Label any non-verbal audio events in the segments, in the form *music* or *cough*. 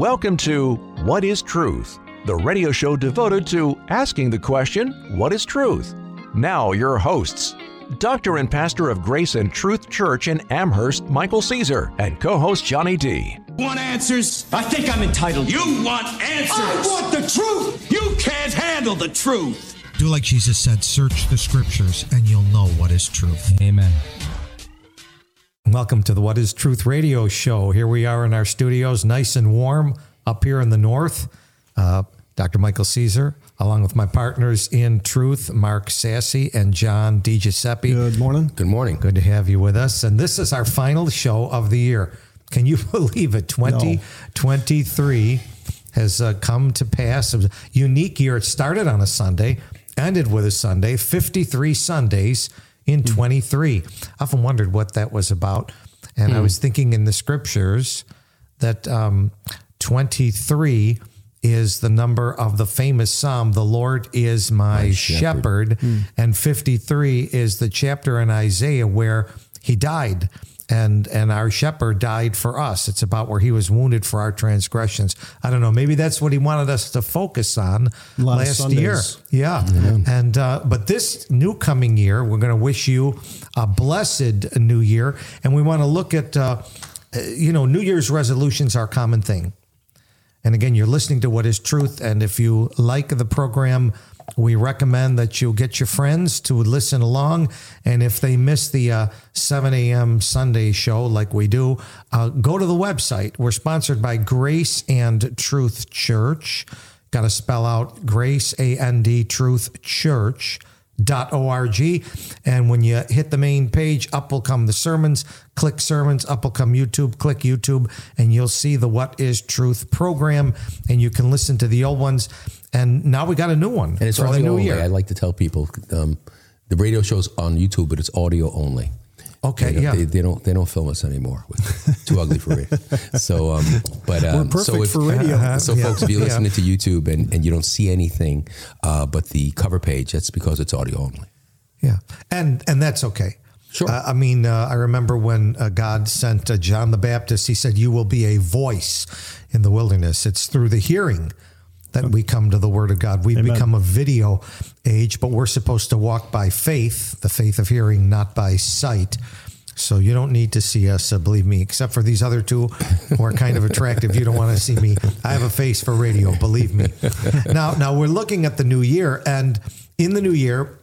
Welcome to What is Truth, the radio show devoted to asking the question, What is truth? Now, your hosts, Doctor and Pastor of Grace and Truth Church in Amherst, Michael Caesar, and co host Johnny D. Want answers? I think I'm entitled. You want answers? I want the truth. You can't handle the truth. Do like Jesus said, search the scriptures and you'll know what is truth. Amen. Welcome to the What is Truth radio show. Here we are in our studios, nice and warm up here in the north. Uh, Dr. Michael Caesar, along with my partners in truth, Mark Sassy and John DiGiuseppe. Good morning. Good morning. Good to have you with us. And this is our final show of the year. Can you *laughs* believe it? 2023 no. has uh, come to pass. It was a unique year. It started on a Sunday, ended with a Sunday, 53 Sundays in mm. 23. I often wondered what that was about. And mm. I hmm. was thinking in the scriptures that um, 23 is the number of the famous psalm, The Lord is my, my shepherd. shepherd. Mm. And 53 is the chapter in Isaiah where he died and and our shepherd died for us. It's about where he was wounded for our transgressions. I don't know. Maybe that's what he wanted us to focus on last year. Yeah, and uh, but this new coming year, we're going to wish you a blessed new year, and we want to look at. Uh, you know, New Year's resolutions are a common thing. And again, you're listening to what is truth. And if you like the program, we recommend that you get your friends to listen along. And if they miss the uh, 7 a.m. Sunday show like we do, uh, go to the website. We're sponsored by Grace and Truth Church. Got to spell out Grace, A N D, Truth Church org and when you hit the main page up will come the sermons click sermons up will come youtube click youtube and you'll see the what is truth program and you can listen to the old ones and now we got a new one and it's for the new only. year. I'd like to tell people um, the radio show's on YouTube, but it's audio only. Okay, they yeah. They, they, don't they don't film us anymore. *laughs* too ugly for radio. So, um, but um, We're perfect so if, for radio. Uh, *laughs* so, yeah. folks, if you're listening yeah. to YouTube and, and you don't see anything uh, but the cover page, that's because it's audio only. Yeah, and and that's okay. Sure. Uh, I mean, uh, I remember when uh, God sent uh, John the Baptist. He said, "You will be a voice in the wilderness." It's through the hearing that we come to the Word of God. We've Amen. become a video age, but we're supposed to walk by faith, the faith of hearing, not by sight. So you don't need to see us, uh, believe me, except for these other two who are kind of attractive. You don't want to see me. I have a face for radio, believe me. *laughs* Now, now we're looking at the new year, and in the new year,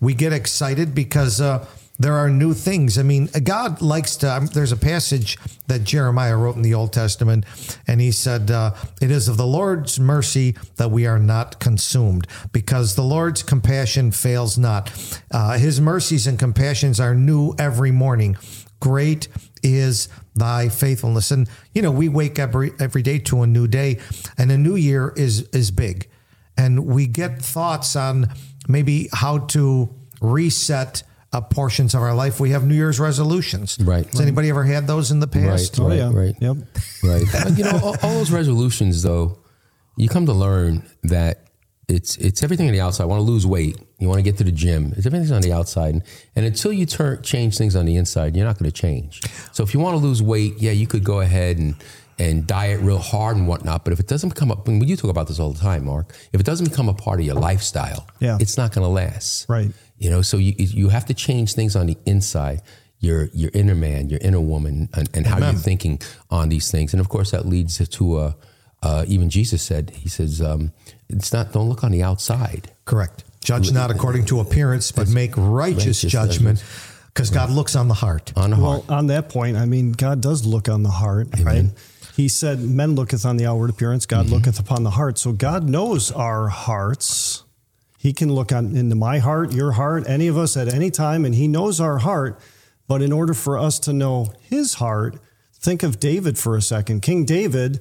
we get excited because uh, there are new things. I mean, God likes to. Um, there's a passage that Jeremiah wrote in the Old Testament, and he said, uh, It is of the Lord's mercy that we are not consumed, because the Lord's compassion fails not. Uh, his mercies and compassions are new every morning. Great is thy faithfulness. And, you know, we wake up every, every day to a new day, and a new year is, is big. And we get thoughts on maybe how to reset uh, portions of our life, we have New Year's resolutions. Right. Has anybody ever had those in the past? Right. Oh, right, yeah. Right. Yep. Right. *laughs* you know, all, all, those resolutions, though, you come to learn that it's it's everything on the outside. I want to lose weight. You want to get to the gym. It's everything's on the outside, and until you turn change things on the inside, you're not going to change. So if you want to lose weight, yeah, you could go ahead and and diet real hard and whatnot. But if it doesn't come up, when you talk about this all the time, Mark, if it doesn't become a part of your lifestyle, yeah. it's not going to last. Right. You know, so you you have to change things on the inside, your your inner man, your inner woman, and, and how you're thinking on these things. And of course, that leads to a. Uh, even Jesus said, He says, um, "It's not. Don't look on the outside. Correct. Judge not according to appearance, but make righteous, righteous judgment." Because God looks on the heart. On the heart. Well, on that point, I mean, God does look on the heart, Amen. right? He said, "Men looketh on the outward appearance; God mm-hmm. looketh upon the heart." So God knows our hearts. He can look on into my heart, your heart, any of us at any time, and He knows our heart. But in order for us to know His heart, think of David for a second. King David,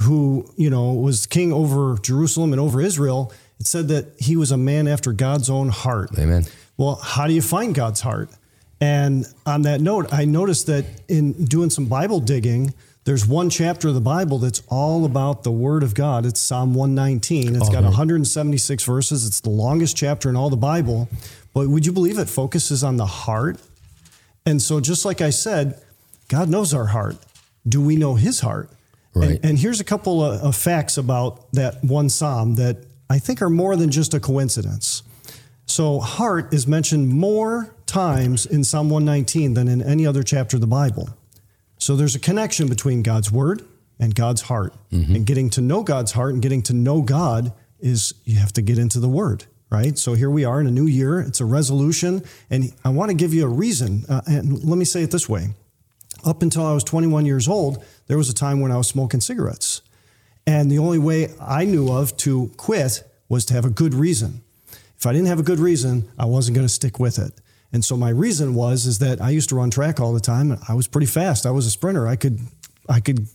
who you know was king over Jerusalem and over Israel, it said that he was a man after God's own heart. Amen. Well, how do you find God's heart? And on that note, I noticed that in doing some Bible digging, there's one chapter of the Bible that's all about the Word of God. It's Psalm 119. It's got 176 verses. It's the longest chapter in all the Bible. But would you believe it focuses on the heart? And so, just like I said, God knows our heart. Do we know His heart? Right. And, and here's a couple of, of facts about that one psalm that I think are more than just a coincidence. So, heart is mentioned more times in Psalm 119 than in any other chapter of the Bible. So, there's a connection between God's word and God's heart. And getting to know God's heart and getting to know God is you have to get into the word, right? So, here we are in a new year. It's a resolution. And I want to give you a reason. Uh, and let me say it this way up until I was 21 years old, there was a time when I was smoking cigarettes. And the only way I knew of to quit was to have a good reason. If I didn't have a good reason, I wasn't going to stick with it. And so my reason was is that I used to run track all the time. I was pretty fast. I was a sprinter. I could I could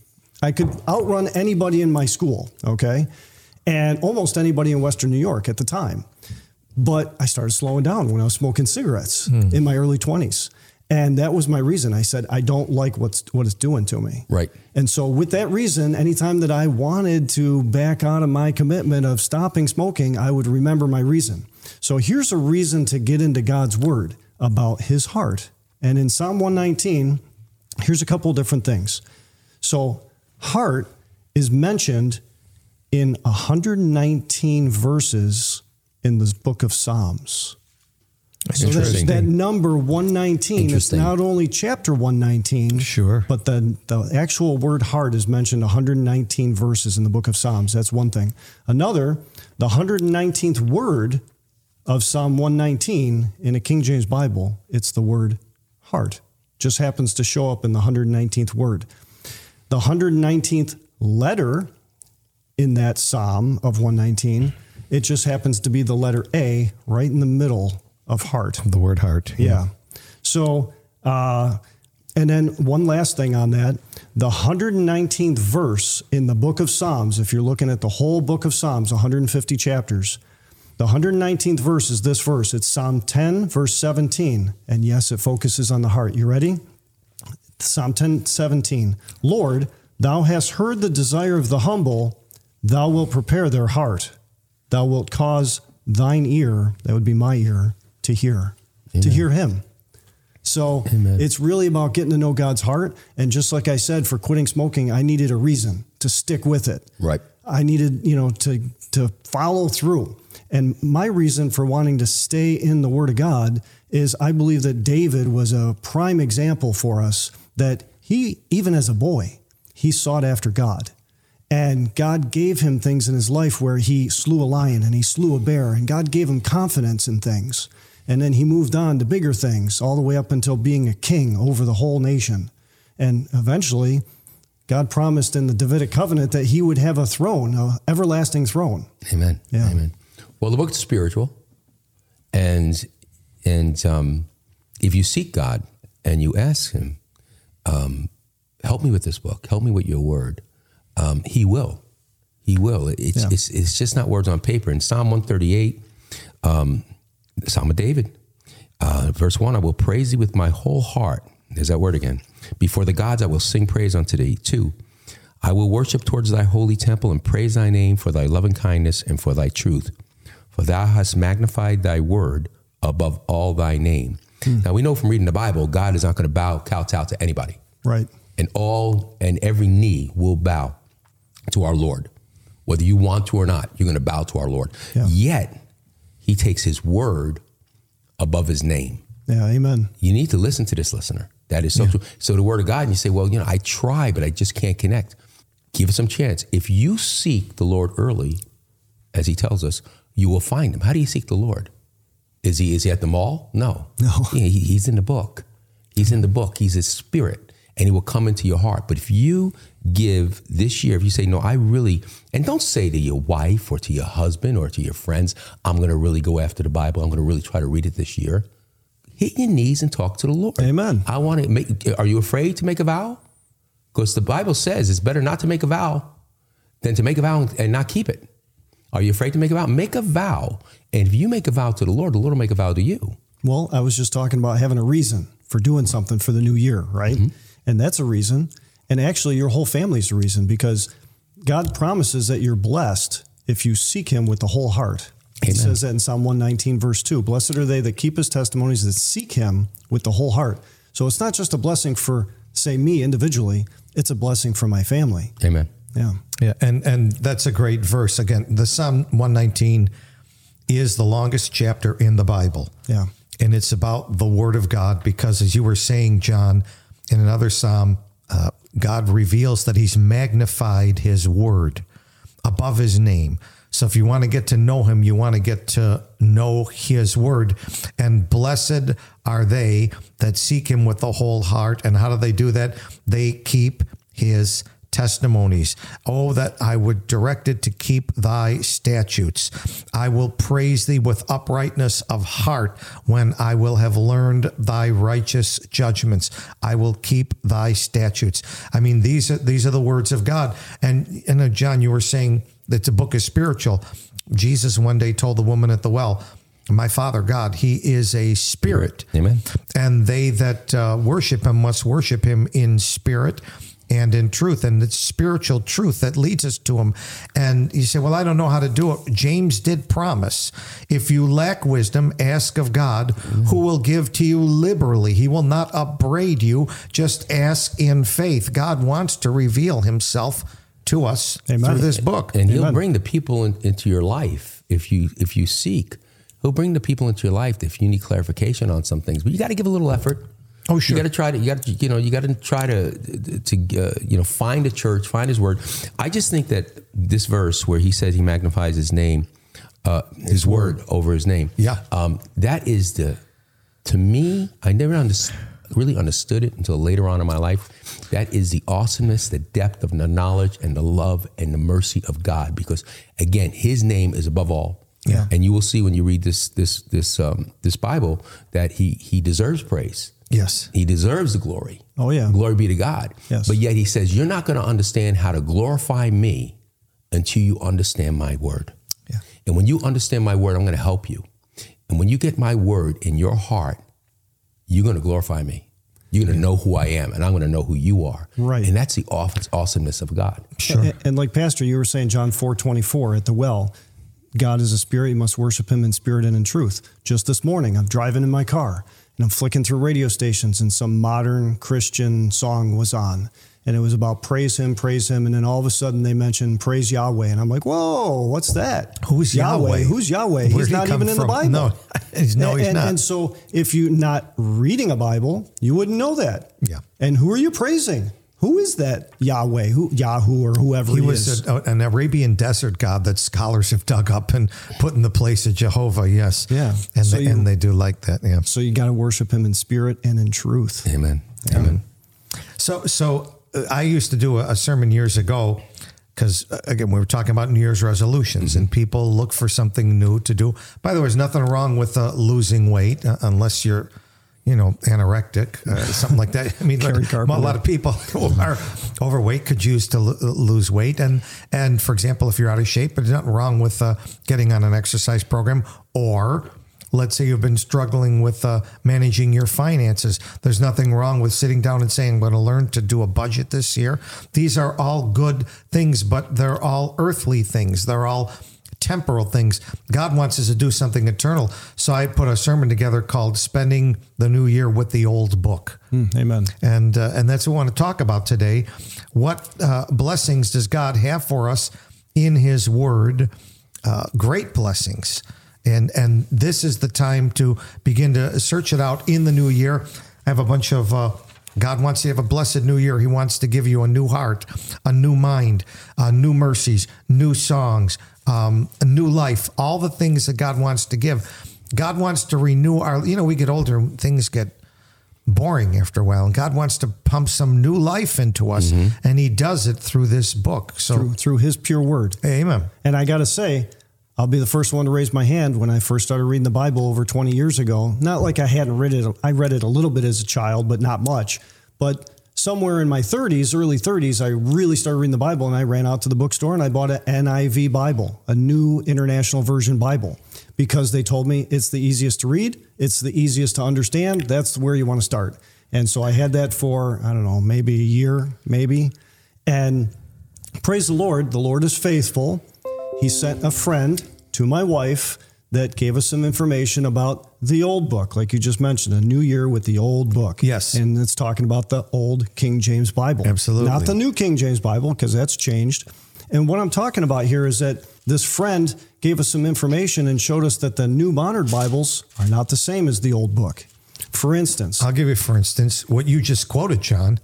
I could outrun anybody in my school, okay? And almost anybody in Western New York at the time. But I started slowing down when I was smoking cigarettes hmm. in my early 20s. And that was my reason. I said, I don't like what's what it's doing to me. Right. And so, with that reason, anytime that I wanted to back out of my commitment of stopping smoking, I would remember my reason. So, here's a reason to get into God's word about his heart. And in Psalm 119, here's a couple different things. So, heart is mentioned in 119 verses in the book of Psalms. So that's, that number 119 is not only chapter 119, Sure. but the, the actual word heart is mentioned 119 verses in the book of Psalms. That's one thing. Another, the 119th word of Psalm 119 in a King James Bible, it's the word heart. Just happens to show up in the 119th word. The 119th letter in that Psalm of 119, it just happens to be the letter A right in the middle of heart. The word heart. Yeah. So, uh, and then one last thing on that the 119th verse in the book of Psalms, if you're looking at the whole book of Psalms, 150 chapters, the 119th verse is this verse. It's Psalm 10, verse 17. And yes, it focuses on the heart. You ready? Psalm 10, 17. Lord, thou hast heard the desire of the humble, thou wilt prepare their heart. Thou wilt cause thine ear, that would be my ear, to hear, to hear him. So it's really about getting to know God's heart. And just like I said, for quitting smoking, I needed a reason to stick with it. Right. I needed, you know, to to follow through. And my reason for wanting to stay in the Word of God is I believe that David was a prime example for us that he, even as a boy, he sought after God. And God gave him things in his life where he slew a lion and he slew a bear, and God gave him confidence in things. And then he moved on to bigger things, all the way up until being a king over the whole nation. And eventually, God promised in the Davidic covenant that he would have a throne, an everlasting throne. Amen. Yeah. Amen. Well, the book is spiritual, and and um, if you seek God and you ask Him, um, help me with this book, help me with Your Word, um, He will. He will. It's, Yeah. it's it's just not words on paper. In Psalm one thirty eight, um, Psalm of David, uh, verse one: I will praise Thee with my whole heart. There's that word again. Before the gods, I will sing praise unto Thee. Two. I will worship towards thy holy temple and praise thy name for thy loving kindness and for thy truth. For thou hast magnified thy word above all thy name. Hmm. Now we know from reading the Bible, God is not going to bow, kowtow to anybody. Right. And all and every knee will bow to our Lord. Whether you want to or not, you're going to bow to our Lord. Yeah. Yet he takes his word above his name Yeah. Amen. you need to listen to this listener. That is so true. So the word of God, and you say, well, you know, I try, but I just can't connect. Give it some chance. If you seek the Lord early, as he tells us, you will find him. How do you seek the Lord? Is he is he at the mall? No. No. *laughs* Yeah, he- he's in the book. He's in the book. He's his spirit. And he will come into your heart. But if you give this year, if you say, no, I really, and don't say to your wife or to your husband or to your friends, I'm going to really go after the Bible. I'm going to really try to read it this year hit your knees and talk to the Lord. Amen. I want to make. Are you afraid to make a vow? Because the Bible says it's better not to make a vow than to make a vow and- and not keep it. Are you afraid to make a vow? Make a vow, and if you make a vow to the Lord, the Lord will make a vow to you. Well, I was just talking about having a reason for doing something for the new year, right? Mm-hmm. And that's a reason. And actually, your whole family's a reason because God promises that you're blessed if you seek Him with the whole heart. He says that in Psalm 119, verse 2 Blessed are they that keep His testimonies, that seek Him with the whole heart. So it's not just a blessing for, say, me individually, it's a blessing for my family. Amen. Yeah. Yeah, and and that's a great verse. Again, the Psalm 119 is the longest chapter in the Bible. Yeah. And it's about the Word of God because, as you were saying, John, in another Psalm, uh, God reveals that He's magnified His Word above His name. So if you want to get to know Him, you want to get to know His Word. And blessed are they that seek Him with the whole heart. And how do they do that? They keep His testimonies. Oh, that I would direct it to keep thy statutes. I will praise thee with uprightness of heart when I will have learned thy righteous judgments. I will keep thy statutes. I mean, these are these are the words of God. And you know, John, you were saying that the book is spiritual. Jesus one day told the woman at the well, my Father God, He is a spirit. Amen. And they that uh, worship Him must worship Him in spirit and in truth. And it's spiritual truth that leads us to Him. And you say, Well, I don't know how to do it. James did promise if you lack wisdom, ask of God, who will give to you liberally. He will not upbraid you. Just ask in faith. God wants to reveal Himself to us Amen. through this book. and he'll Amen. bring the people in, into your life if you if you seek he'll bring the people into your life if you need clarification on some things but you got to give a little effort Oh, sure. you got to try to you got to you know you got to try to to uh, you know find a church find his word i just think that this verse where he says he magnifies his name uh, his word over his name Yeah. um, that is the to me i never underst- really understood it until later on in my life that is the awesomeness the depth of the knowledge and the love and the mercy of god because again his name is above all Yeah. and you will see when you read this this this um, this bible that he he deserves praise Yes. he deserves the glory. Oh, yeah. Glory be to God. Yes. But yet he says, You're not going to understand how to glorify me until you understand my word. Yeah. And when you understand my word, I'm going to help you. And when you get my word in your heart, you're going to glorify me. You're going to know who I am, and I'm going to know who you are. Right. And that's the awesomeness of God. And, and like Pastor, you were saying John four twenty four at the well, God is a spirit. You must worship him in spirit and in truth. Just this morning, I'm driving in my car and I'm flicking through radio stations and some modern Christian song was on. And it was about praise him, praise him. And then all of a sudden they mentioned praise Yahweh. And I'm like, whoa, what's that? Who's Yahweh? Who's Yahweh? Where'd he's not come even in the? Bible. No, *laughs* he's- no, and, he's and- not. And so if you're not reading a Bible, you wouldn't know that. Yeah. And who are you praising? Who is that Yahweh? Who Yahoo or whoever He is? he, was is? a, an Arabian desert god that scholars have dug up and put in the place of Jehovah. Yes. Yeah. And, So they, you- and they do like that. Yeah. So you got to worship him in spirit and in truth. Amen. Amen. So, so uh, I used to do a, a sermon years ago because, again, we were talking about New Year's resolutions and people look for something new to do. By the way, there's nothing wrong with uh, losing weight uh, unless you're, you know, anorectic, uh, something like that. I mean, like, a lot of people who *laughs* are overweight could use to lo- lose weight. And, and for example, if you're out of shape, but there's nothing wrong with uh, getting on an exercise program or let's say you've been struggling with uh, managing your finances. There's nothing wrong with sitting down and saying, I'm going to learn to do a budget this year. These are all good things, but they're all earthly things. They're all temporal things. God wants us to do something eternal. So I put a sermon together called Spending the New Year with the Old Book. Amen. And, uh, and that's what we want to talk about today. What uh, blessings does God have for us in His Word? Uh, great blessings. And, and this is the time to begin to search it out in the new year. I have a bunch of, uh, God wants you to have a blessed new year. He wants to give you a new heart, a new mind, uh, new mercies, new songs, um, a new life, all the things that God wants to give. God wants to renew our, you know, we get older, things get boring after a while. And God wants to pump some new life into us, and He does it through this book. So, Through, through his pure word. Amen. And I got to say, I'll be the first one to raise my hand when I first started reading the Bible over 20 years ago. Not like I hadn't read it. I read it a little bit as a child, but not much. But somewhere in my 30s, early 30s, I really started reading the Bible and I ran out to the bookstore and I bought an NIV Bible, a New International Version Bible, because they told me it's the easiest to read, it's the easiest to understand. That's where you want to start. And so I had that for, I don't know, maybe a year, maybe. And praise the Lord, the Lord is faithful. He sent a friend to my wife that gave us some information about the old book, like you just mentioned, a new year with the old book. Yes. And it's talking about the old King James Bible. Absolutely. Not the new King James Bible, because that's changed. And what I'm talking about here is that this friend gave us some information and showed us that the new modern Bibles are not the same as the old book. For instance, I'll give you, for instance, what you just quoted, John.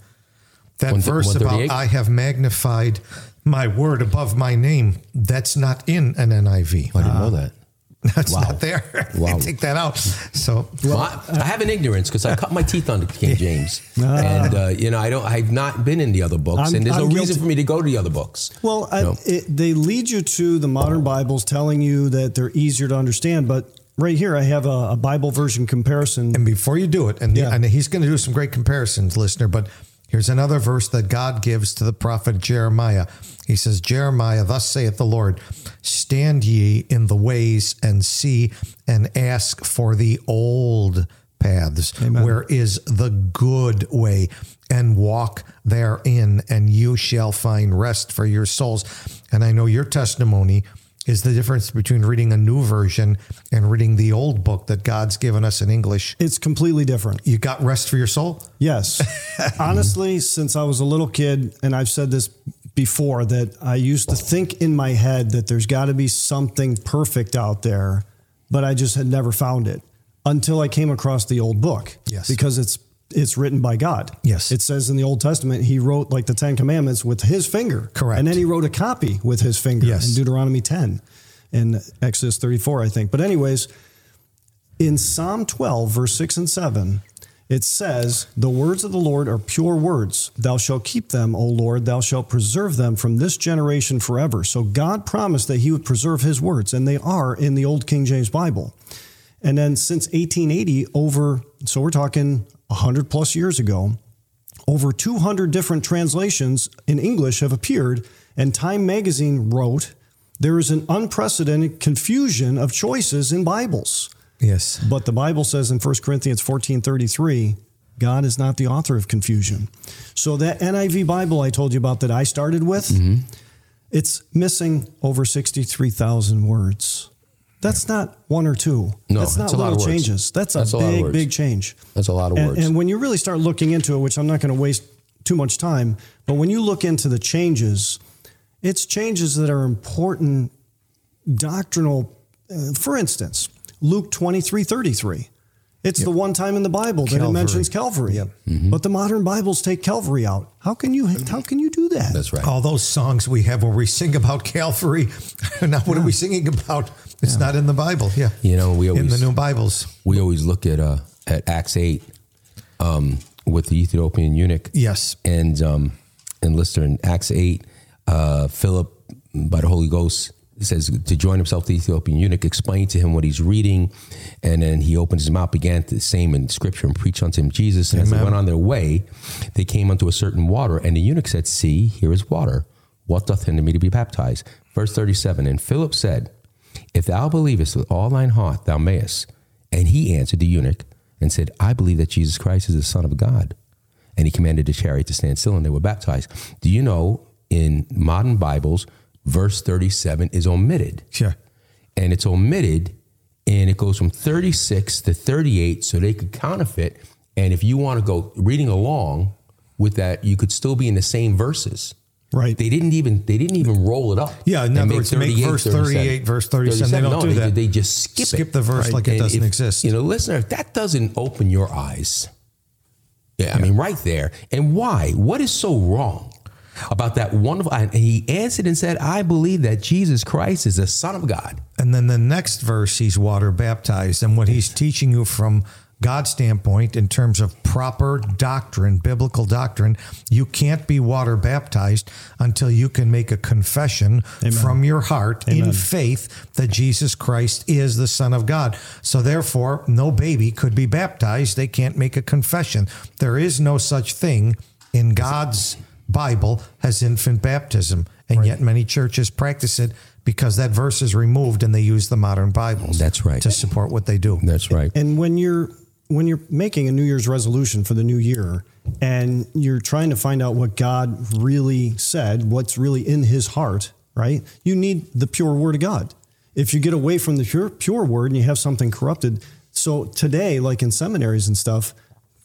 That One- verse about I have magnified my word above my name. That's not in an NIV. I didn't know that. That's Wow. not there. *laughs* Wow. Take that out. So Well, I, I have an ignorance because I cut my teeth on the King James, *laughs* and uh, you know I don't. I've not been in the other books, I'm- and there's I'm no reason guilty. for me to go to the other books. Well, I, No. it, they lead you to the modern Bibles telling you that they're easier to understand. But right here, I have a, a Bible version comparison. And before you do it, and, Yeah. and he's going to do some great comparisons, listener, but here's another verse that God gives to the prophet Jeremiah. He says, Jeremiah, thus saith the Lord, stand ye in the ways and see and ask for the old paths, where is the good way, and walk therein, and you shall find rest for your souls. And I know your testimony is the difference between reading a new version and reading the old book that God's given us in English. It's completely different. You got rest for your soul? Yes. *laughs* Honestly, since I was a little kid, and I've said this before, that I used to think in my head that there's got to be something perfect out there, but I just had never found it until I came across the old book. Yes. Because it's it's written by God. Yes. It says in the Old Testament, he wrote like the Ten Commandments with his finger. Correct. And then he wrote a copy with his finger Yes. in Deuteronomy 10 and Exodus 34, I think. But, anyways, in Psalm 12, verse 6 and 7, it says, The words of the Lord are pure words. Thou shalt keep them, O Lord. Thou shalt preserve them from this generation forever. So God promised that he would preserve his words, and they are in the Old King James Bible. And then since 1880, over, so we're talking 100 plus years ago, over 200 different translations in English have appeared, and Time magazine wrote, There is an unprecedented confusion of choices in Bibles. Yes. But the Bible says in 1 Corinthians 14:33, God is not the author of confusion. So that NIV Bible I told you about that I started with, mm-hmm. it's missing over 63,000 words. That's not one or two. No, that's not that's a lot little of words. changes. That's a That's a big, words. big change. That's a lot of And, words. and when you really start looking into it, which I'm not going to waste too much time, but when you look into the changes, it's changes that are important doctrinal. Uh, for instance, Luke 23 33. It's the one time in the Bible that it mentions Calvary. Yep. But the modern Bibles take Calvary out. How can you how can you do that? That's right. All those songs we have where we sing about Calvary. *laughs* now, what are we singing about? It's not in the Bible. Yeah. You know, we in the always new Bibles. we always look at uh, at Acts eight um, with the Ethiopian eunuch. Yes. and um, and Lister in Acts eight, uh, Philip by the Holy Ghost says to join himself to the Ethiopian eunuch, explain to him what he's reading, and then he opens his mouth, began to same in Scripture and preach unto him Jesus. And as they went on their way, they came unto a certain water, and the eunuch said, "See, here is water. What doth hinder me to be baptized?" Verse thirty-seven. And Philip said, "If thou believest with all thine heart, thou mayest." And he answered the eunuch and said, "I believe that Jesus Christ is the Son of God." and he commanded the chariot to stand still and they were baptized. Do you know in modern Bibles, verse 37 is omitted? Sure. And it's omitted and it goes from 36 to 38 so they could counterfeit. And if you want to go reading along with that, you could still be in the same verses. Right. They didn't even they didn't even roll it up. Yeah, in other words, make verse 38, verse 37. They don't no, do that. They just skip, Skip it. the verse like it And doesn't if- exist. You know, listener, if that doesn't open your eyes, yeah, I mean, right there. And why? What is so wrong about that wonderful? And he answered and said, "I believe that Jesus Christ is the Son of God." And then the next verse, he's water baptized. And what he's teaching you from God's standpoint, in terms of proper doctrine, biblical doctrine, you can't be water baptized until you can make a confession from your heart in faith that Jesus Christ is the Son of God. So, therefore, no baby could be baptized. They can't make a confession. There is no such thing in God's Bible as infant baptism. And yet, many churches practice it because that verse is removed and they use the modern Bibles. That's right. To support what they do. That's right. And when you're when you're making a New Year's resolution for the new year and you're trying to find out what God really said, what's really in his heart, right? You need the pure word of God. if you get away from the pure, pure word and you have something corrupted. So today, like in seminaries and stuff,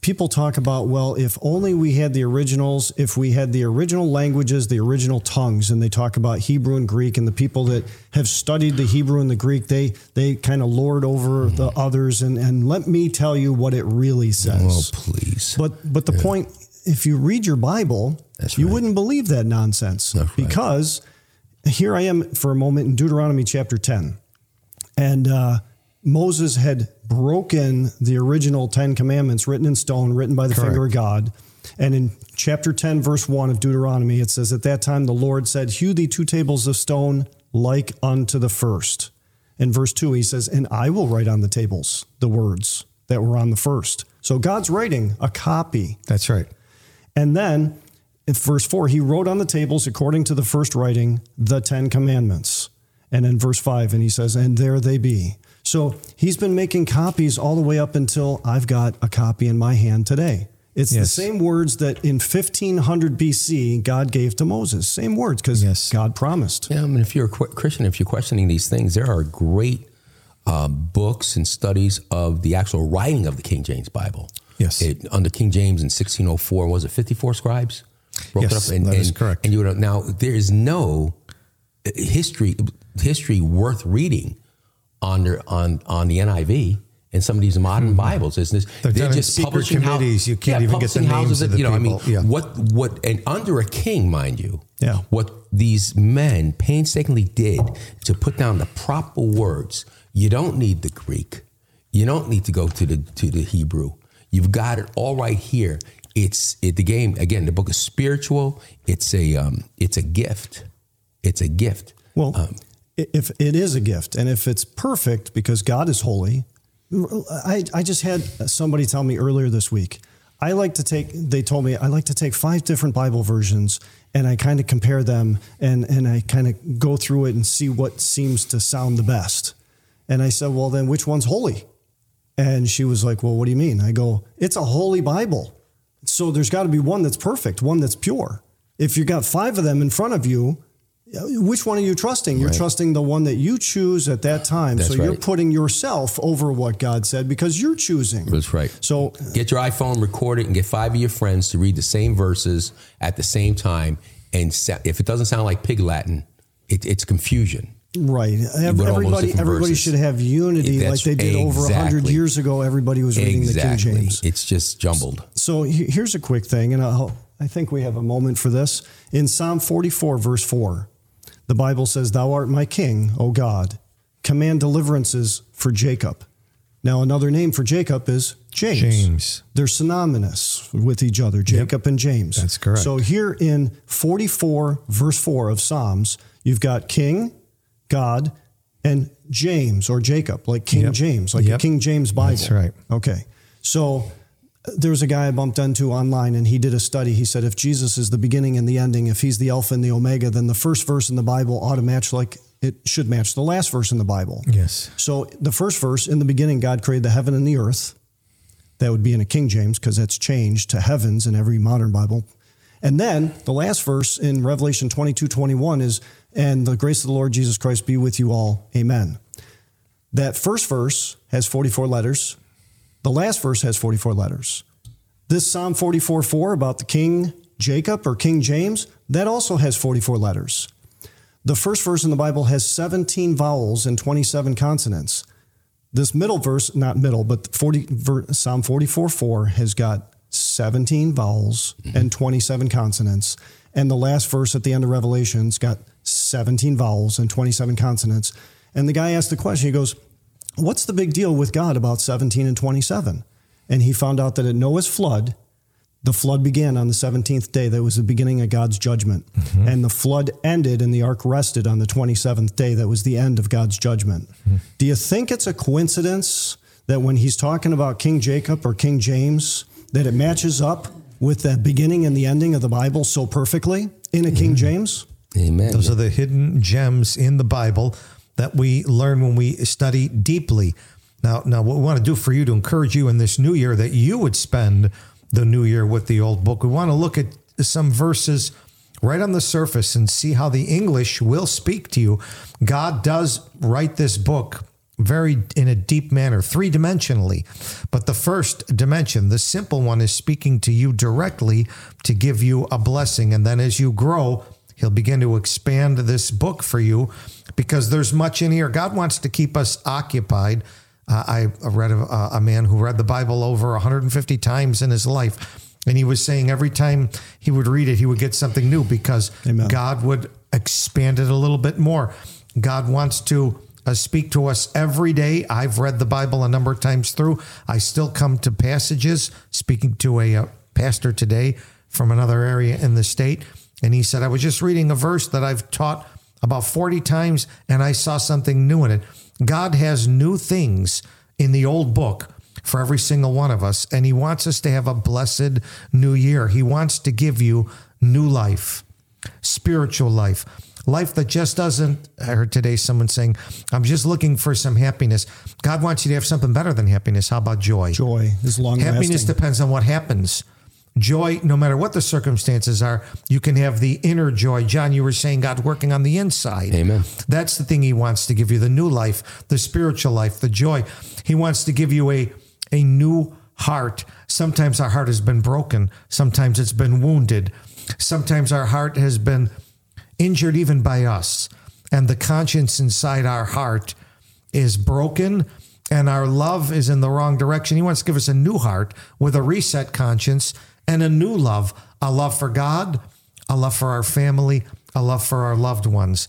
people talk about, well, if only we had the originals, if we had the original languages, the original tongues, and they talk about Hebrew and Greek, and the people that have studied the Hebrew and the Greek, they they kind of lord over the others. And, and let me tell you what it really says. Well, please. But but the point, if you read your Bible, That's you right. wouldn't believe that nonsense That's right. because here I am for a moment in Deuteronomy chapter ten, and uh, Moses had broken the original Ten Commandments written in stone, written by the finger of God. And in chapter 10, verse 1 of Deuteronomy, it says, At that time the Lord said, Hew thee two tables of stone like unto the first. In verse 2, he says, And I will write on the tables the words that were on the first. So God's writing a copy. That's right. And then in verse 4, he wrote on the tables, according to the first writing, the Ten Commandments. And in verse 5, and he says, And there they be. So he's been making copies all the way up until I've got a copy in my hand today. It's the same words that in 1500 BC God gave to Moses. Same words because Yes. God promised. Yeah, I mean, if you're a qu- Christian, if you're questioning these things, there are great uh, books and studies of the actual writing of the King James Bible. Yes. It, under King James in 1604, was it 54 scribes? Broke Yes, that is correct. And you would now there is no uh, history history worth reading on their, on on the NIV and some of these modern Bibles. Isn't this? They're in secret publishing committees. You can't even get the publishing houses names of the you know, I mean, people. Yeah. what what and under a king, mind you. Yeah. What these men painstakingly did to put down the proper words. You don't need the Greek. You don't need to go to the to the Hebrew. You've got it all right here. It's it, the game again. The book is spiritual. It's a um, it's a gift. It's a gift. Well, Um, if it is a gift and if it's perfect because God is holy, I, I just had somebody tell me earlier this week. I like to take, they told me, I like to take five different Bible versions and I kind of compare them and, and I kind of go through it and see what seems to sound the best. And I said, well, then which one's holy? And she was like, well, what do you mean? I go, it's a holy Bible. So there's got to be one that's perfect, one that's pure. If you got five of them in front of you, which one are you trusting? You're trusting the one that you choose at that time. That's so you're right. putting yourself over what God said because you're choosing. That's right. So Get your iPhone, record it, and get five of your friends to read the same verses at the same time. And if it doesn't sound like pig Latin, it, it's confusion. right, Ev- with almost everybody everybody verses. should have unity like they did over a hundred years ago. Everybody was reading exactly. the King James. It's just jumbled. So here's a quick thing, and I'll, I think we have a moment for this. In Psalm 44, verse 4, the Bible says, Thou art my king, O God. Command deliverances for Jacob. Now, another name for Jacob is James. James. They're synonymous with each other, Jacob and James. That's correct. So here in 44, verse 4 of Psalms, you've got king, God, and James or Jacob, like King Yep. James, like a King James Bible. That's right. Okay. So there was a guy I bumped into online and he did a study. He said, if Jesus is the beginning and the ending, if he's the Alpha and the Omega, then the first verse in the Bible ought to match like it should match the last verse in the Bible. Yes. So the first verse, in the beginning, God created the heaven and the earth. That would be in a King James because that's changed to heavens in every modern Bible. And then the last verse in Revelation 22 21 is, and the grace of the Lord Jesus Christ be with you all. Amen. That first verse has 44 letters. The last verse has 44 letters. This Psalm 44 4 about the King Jacob or King James, that also has 44 letters. The first verse in the Bible has 17 vowels and 27 consonants. This middle verse, not middle, but 40, Psalm 44 4 has got 17 vowels and 27 consonants. And the last verse at the end of Revelation's got 17 vowels and 27 consonants. And the guy asked the question, he goes, What's the big deal with God about 17 and 27? And he found out that at Noah's flood, the flood began on the 17th day. That was the beginning of God's judgment. Mm-hmm. And the flood ended and the ark rested on the 27th day. That was the end of God's judgment. Mm-hmm. Do you think it's a coincidence that when he's talking about King Jacob or King James, that it matches up with the beginning and the ending of the Bible so perfectly in a King mm-hmm. James? Amen. Those are the hidden gems in the Bible that we learn when we study deeply. Now, now, what we want to do for you to encourage you in this new year that you would spend the new year with the old book. We want to look at some verses right on the surface and see how the English will speak to you. God does write this book very in a deep manner, three dimensionally. But the first dimension, the simple one, is speaking to you directly to give you a blessing. And then as you grow, He'll begin to expand this book for you because there's much in here. God wants to keep us occupied. Uh, I read a, a man who read the Bible over 150 times in his life. And he was saying every time he would read it, he would get something new because Amen. God would expand it a little bit more. God wants to uh, speak to us every day. I've read the Bible a number of times through. I still come to passages, speaking to a uh, pastor today from another area in the state. And he said, I was just reading a verse that I've taught about 40 times and I saw something new in it. God has new things in the old book for every single one of us. And he wants us to have a blessed new year. He wants to give you new life, spiritual life, life that just doesn't. I heard today someone saying, I'm just looking for some happiness. God wants you to have something better than happiness. How about joy? Joy is long Happiness lasting. depends on what happens. Joy, no matter what the circumstances are, you can have the inner joy. John, you were saying God working on the inside. Amen. That's the thing He wants to give you the new life, the spiritual life, the joy. He wants to give you a, a new heart. Sometimes our heart has been broken, sometimes it's been wounded, sometimes our heart has been injured even by us. And the conscience inside our heart is broken and our love is in the wrong direction. He wants to give us a new heart with a reset conscience and a new love a love for God, a love for our family, a love for our loved ones.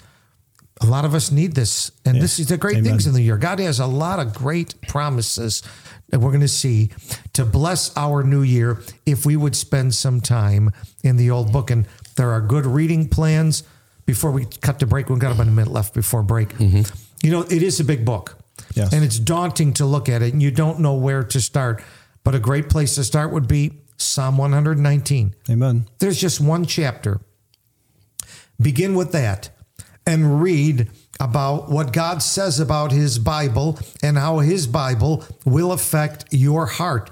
A lot of us need this. And this is the great Amen. things in the year. God has a lot of great promises that we're going to see to bless our new year if we would spend some time in the old book. And there are good reading plans. Before we cut to break, we've got about a minute left before break. Mm-hmm. You know, it is a big book. Yes. And it's daunting to look at it and you don't know where to start. But a great place to start would be Psalm 119. Amen. There's just one chapter. Begin with that and read about what God says about his Bible and how his Bible will affect your heart.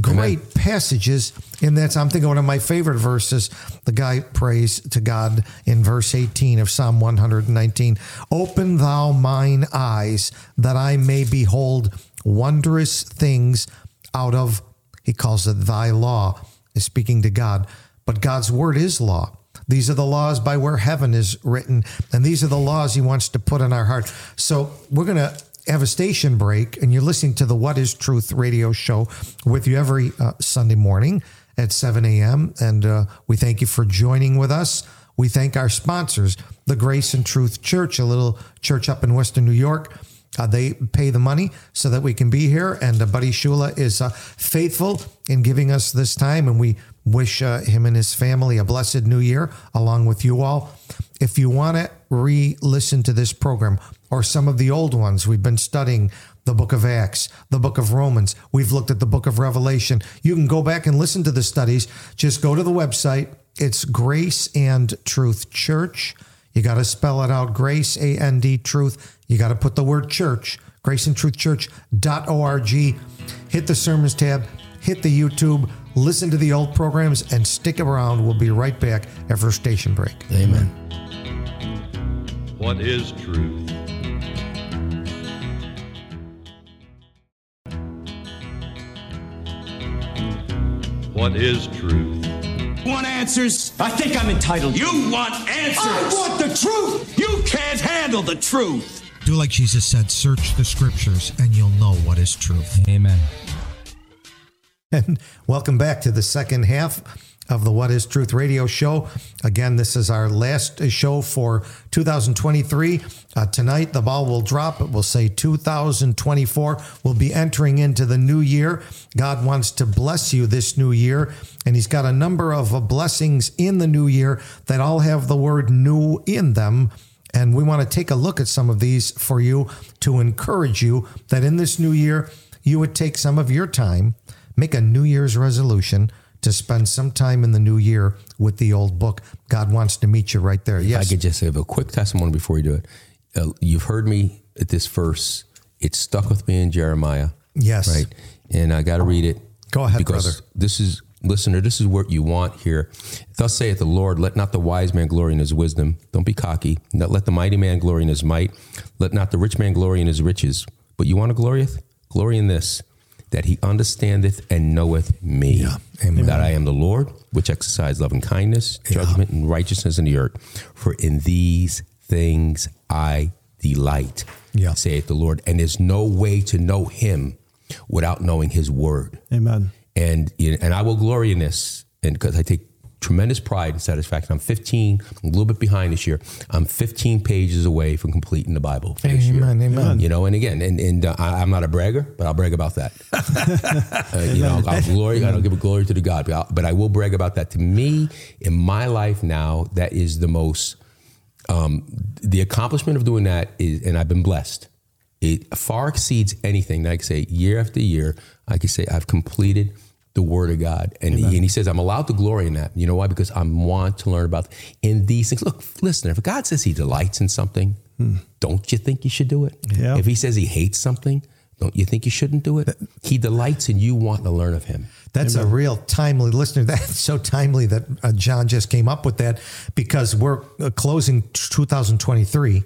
Great passages in that. I'm thinking one of my favorite verses. The guy prays to God in verse 18 of Psalm 119 Open thou mine eyes that I may behold wondrous things out of, he calls it thy law, is speaking to God. But God's word is law. These are the laws by where heaven is written, and these are the laws he wants to put in our heart. So we're going to have a station break, and you're listening to the What is Truth radio show with you every uh, Sunday morning at 7 a.m. And uh, we thank you for joining with us. We thank our sponsors, the Grace and Truth Church, a little church up in Western New York. Uh, they pay the money so that we can be here. And uh, Buddy Shula is uh, faithful in giving us this time. And we wish uh, him and his family a blessed new year along with you all. If you want to re listen to this program or some of the old ones, we've been studying the book of Acts, the book of Romans, we've looked at the book of Revelation. You can go back and listen to the studies. Just go to the website. It's Grace and Truth Church. You got to spell it out Grace, A N D, Truth. You got to put the word church, graceandtruthchurch.org. Hit the sermons tab, hit the YouTube, listen to the old programs, and stick around. We'll be right back after a station break. Amen. What is truth? What is truth? Want answers? I think I'm entitled. You want answers? I want the truth. You can't handle the truth. Do like Jesus said, search the scriptures and you'll know what is truth. Amen. *laughs* And welcome back to the second half of the What is Truth radio show. Again, this is our last show for 2023. Uh, tonight, the ball will drop. It will say 2024. We'll be entering into the new year. God wants to bless you this new year, and He's got a number of blessings in the new year that all have the word new in them. And we want to take a look at some of these for you to encourage you that in this new year, you would take some of your time, make a New Year's resolution to spend some time in the new year with the old book. God wants to meet you right there. Yes. I could just give a quick testimony before you do it. Uh, you've heard me at this verse. It stuck with me in Jeremiah. Yes. Right. And I got to read it. Go ahead, because brother. This is listener, this is what you want here. Thus saith the Lord, let not the wise man glory in his wisdom. Don't be cocky. Not let the mighty man glory in his might. Let not the rich man glory in his riches. But you want to glorieth? Glory in this, that he understandeth and knoweth me. Amen. That I am the Lord, which exercise love and kindness, judgment and righteousness in the earth. For in these things I delight, Yeah. saith the Lord. And there's no way to know him without knowing his word Amen. and and I will glory in this, and because I take tremendous pride and satisfaction. I'm 15, I'm a little bit behind this year. I'm 15 pages away from completing the Bible this year. Amen, amen. You know, and again, and and uh, I, I'm not a bragger, but I'll brag about that. *laughs* uh, you know, I'll glory. I don't give a glory to the God, but, I'll, but I will brag about that. To me, in my life now, that is the most um, the accomplishment of doing that is, and I've been blessed. It far exceeds anything that I can say year after year. I can say I've completed the Word of God, and he, and he says I'm allowed to glory in that. You know why? Because I want to learn about in these things. Look, listen. If God says He delights in something, don't you think you should do it? Yeah. If He says He hates something, don't you think you shouldn't do it? He delights in you wanting to learn of Him. That's a real timely listener. *laughs* That's so timely that uh, John just came up with that because we're uh, closing 2023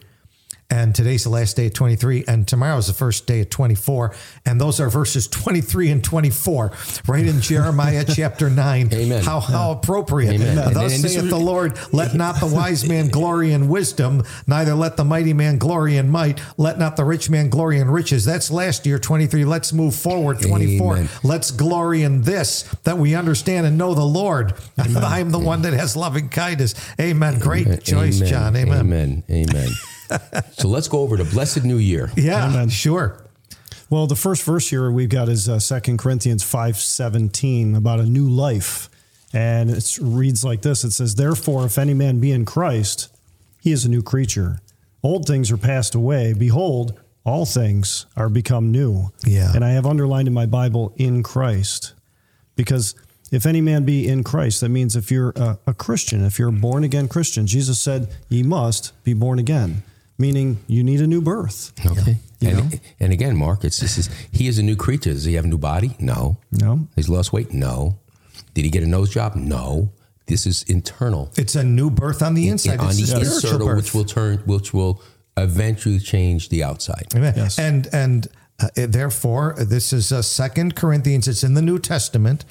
and today's the last day of 23 and tomorrow's the first day of 24 and those are verses 23 and 24 right in Jeremiah *laughs* chapter 9. Amen. How how appropriate. Amen. And- Thus and this saith is- the Lord, let not the wise man *laughs* glory in wisdom, neither let the mighty man glory in might, let not the rich man glory in riches. That's last year 23. Let's move forward 24. Amen. Let's glory in this that we understand and know the Lord. *laughs* I'm the one that has loving kindness. Amen. Great choice. John. Amen. Amen. Amen. So let's go over to Blessed New Year. Yeah, sure. Well, the first verse here we've got is uh, 2 Corinthians 5.17 about a new life. And it reads like this. It says, Therefore, if any man be in Christ, he is a new creature. Old things are passed away. Behold, all things are become new. Yeah. And I have underlined in my Bible, in Christ. Because if any man be in Christ, that means if you're a, a Christian, if you're a born again Christian, Jesus said, ye must be born again, meaning you need a new birth. Okay. You know? And, and again, Mark, it's this is he is a new creature. Does he have a new body? No. No. He's lost weight? No. Did he get a nose job? No. This is internal. It's a new birth on the inside. on It's the a spiritual inside, birth. which will turn, which will eventually change the outside. Amen. Yes. And and uh, therefore, this is uh, Second Corinthians. It's in the New Testament.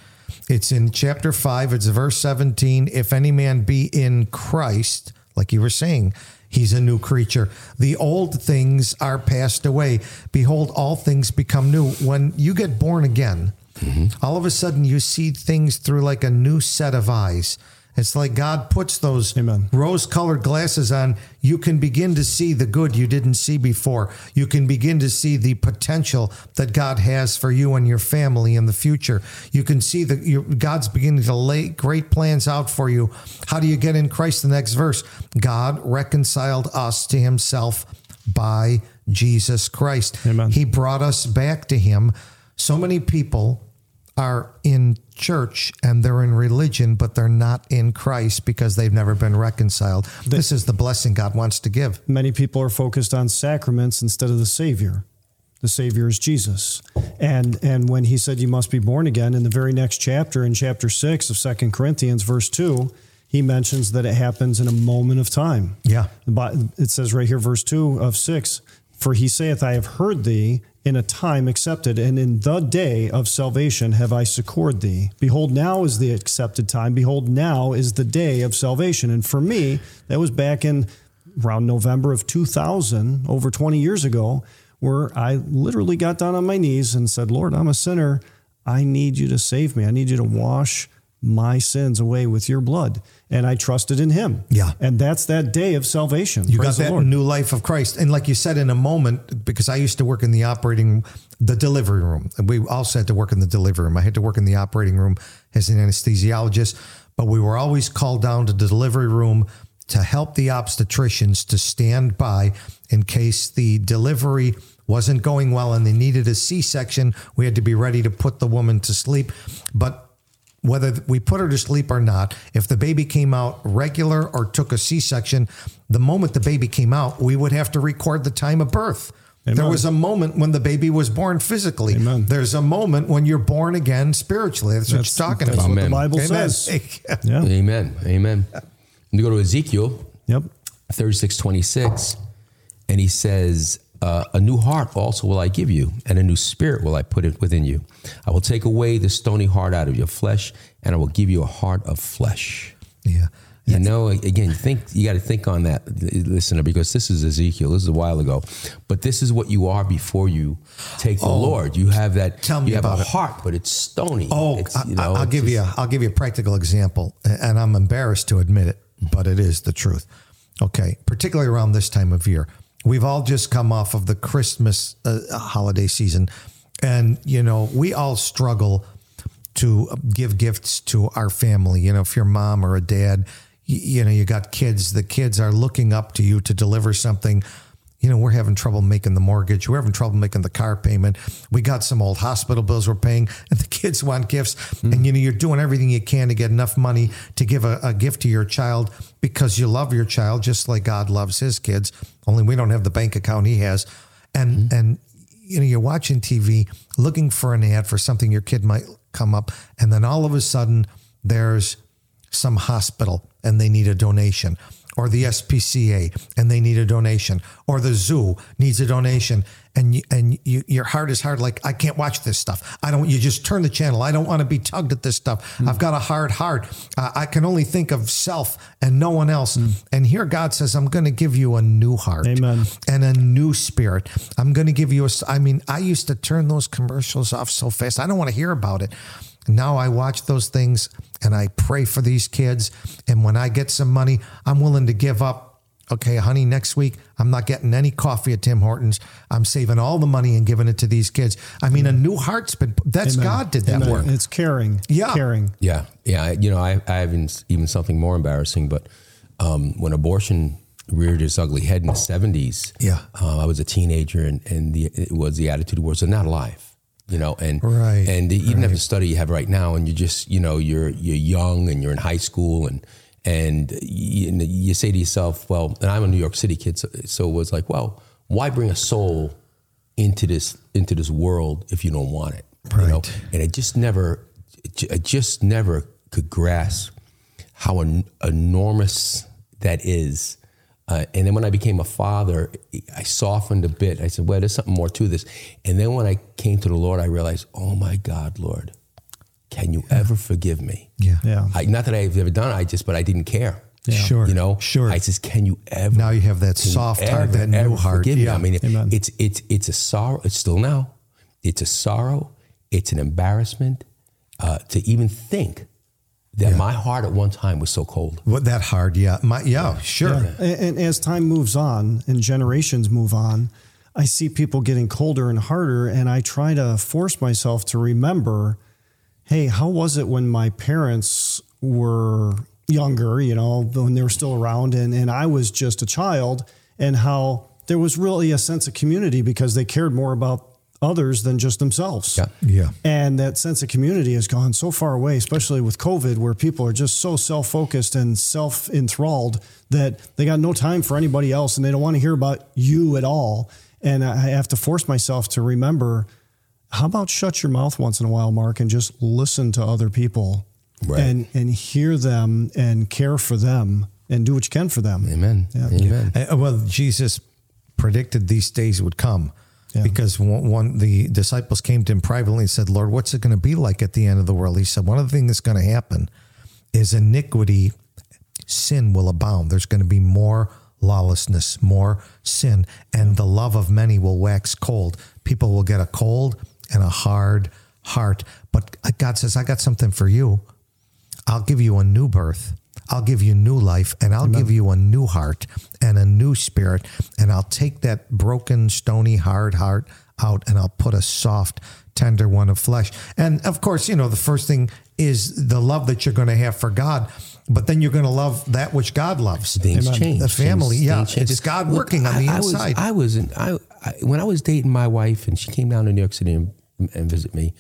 It's in chapter five. It's verse seventeen. If any man be in Christ, like you were saying, he's a new creature. The old things are passed away. Behold, all things become new. When you get born again, mm-hmm. all of a sudden you see things through like a new set of eyes. It's like God puts those Amen. rose colored glasses on, you can begin to see the good you didn't see before. You can begin to see the potential that God has for you and your family in the future. You can see that God's beginning to lay great plans out for you. How do you get in Christ? The next verse God reconciled us to himself by Jesus Christ. Amen. He brought us back to him. So many people are in church and they're in religion, but they're not in Christ because they've never been reconciled. This is the blessing God wants to give. Many people are focused on sacraments instead of the Savior. The Savior is Jesus. And and when he said you must be born again, in the very next chapter, in chapter six of Second Corinthians, verse two, he mentions that it happens in a moment of time. Yeah. Bi- It says right here, verse 2 of 6 For he saith, I have heard thee in a time accepted, and in the day of salvation have I succored thee. Behold, now is the accepted time. Behold, now is the day of salvation. And for me, that was back in around November of 2000, over 20 years ago, where I literally got down on my knees and said, Lord, I'm a sinner. I need you to save me. I need you to wash my sins away with your blood. And I trusted in him. Yeah. And that's that day of salvation. You Praise got that Lord. new life of Christ. And like you said in a moment, because I used to work in the operating the delivery room. We also had to work in the delivery room. I had to work in the operating room as an anesthesiologist, but we were always called down to the delivery room to help the obstetricians to stand by in case the delivery wasn't going well and they needed a C-section. We had to be ready to put the woman to sleep. But whether we put her to sleep or not, if the baby came out regular or took a C section, the moment the baby came out, we would have to record the time of birth. Amen. There was a moment when the baby was born physically. Amen. There's a moment when you're born again spiritually. That's, That's- what you're talking that's about. what the Amen. Bible Amen. says. *laughs* Yeah. Yeah. Amen. Amen. You go to Ezekiel Yep. 36, 26, and he says, uh, A new heart also will I give you, and a new spirit will I put it within you. I will take away the stony heart out of your flesh, and I will give you a heart of flesh. Yeah. You know, again, think you got to think on that, listener, because this is Ezekiel. This is a while ago, but this is what you are before you take the Lord. You have that. Oh, Tell me you have about a it. heart, but it's stony. Oh, it's, I, you know, will it's give you. just- A, I'll give you a practical example, and I'm embarrassed to admit it, but it is the truth. Okay, particularly around this time of year, we've all just come off of the Christmas uh, holiday season, and you know we all struggle to give gifts to our family. You know, if you're a mom or a dad, you, you know you got kids. The kids are looking up to you to deliver something you know, we're having trouble making the mortgage. We're having trouble making the car payment. We got some old hospital bills we're paying, *laughs* and the kids want gifts. And, you know, you're doing everything you can to get enough money to give a, a gift to your child because you love your child just like God loves his kids. Only we don't have the bank account he has. And, mm-hmm. and, you know, you're watching TV looking for an ad for something your kid might come up. And then all of a sudden, there's some hospital and they need a donation, or the SPCA and they need a donation, or the zoo needs a donation, and you, and you, your heart is hard. Like I can't watch this stuff. I don't. You just turn the channel. I don't want to be tugged at this stuff. I've got a hard heart. Uh, I can only think of self and no one else. And here God says, I'm going to give you a new heart, Amen. and a new spirit. I'm going to give you a. I mean, I used to turn those commercials off so fast. I don't want to hear about it. Now I watch those things and I pray for these kids. And when I get some money, I'm willing to give up. Okay, honey, next week I'm not getting any coffee at Tim Hortons. I'm saving all the money and giving it to these kids. I mean, a new heart's been that's Amen. God did that Amen. work. It's caring. Yeah. Caring. Yeah, yeah. You know, I, I have even, even something more embarrassing, but um, when abortion reared its ugly head in the seventies, Yeah. uh, I was a teenager, and, and the, it was the attitude was they're not alive. You know, and Right, and you didn't have the study you have right now, and you just you know you're you're young and you're in high school, and and you, you say to yourself, well, and I'm a New York City kid, so, so it was like, well, why bring a soul into this into this world if you don't want it? You know, Right. and I just never, I just never could grasp how en- enormous that is. Uh, and then when I became a father, I softened a bit. I said, well, there's something more to this. And then when I came to the Lord, I realized, oh my God, Lord, can you ever forgive me? Yeah. Yeah. I, not that I've ever done it, I just, but I didn't care. Sure. You know, Sure. I says, can you ever? Now you have that can you soft heart, ever, that new ever heart. Forgive me? Yeah. I mean, Amen. it's it's it's a sorrow. It's still now. It's a sorrow. It's an embarrassment uh, to even think that my heart at one time was so cold. What that hard? Yeah. My, yeah. Sure. And, and as time moves on and generations move on, I see people getting colder and harder, and I try to force myself to remember, hey, how was it when my parents were younger? You know, when they were still around, and and I was just a child, and how there was really a sense of community because they cared more about others than just themselves. Yeah. Yeah. And that sense of community has gone so far away, especially with COVID, where people are just so self focused and self enthralled that they got no time for anybody else and they don't want to hear about you at all. And I have to force myself to remember how about shut your mouth once in a while, Mark, and just listen to other people Right. and, and hear them and care for them and do what you can for them. Amen. Yeah. Amen. Uh, well, Jesus predicted these days would come Yeah. because one, one the disciples came to him privately and said, "Lord, what's it going to be like at the end of the world?" He said, "One of the things that's going to happen is iniquity, sin will abound. There's going to be more lawlessness, more sin, and the love of many will wax cold. People will get a cold and a hard heart. But God says, "I got something for you." I'll give you a new birth. I'll give you new life and I'll give you a new heart and a new spirit. And I'll take that broken, stony, hard heart out and I'll put a soft, tender one of flesh. And of course, you know, the first thing is the love that you're going to have for God. But then you're going to love that which God loves. Things change. The family, Things- yeah. things change. It's God working on the I, I was- inside. I was, in, I, I when I was dating my wife and she came down to New York City and, and visit me.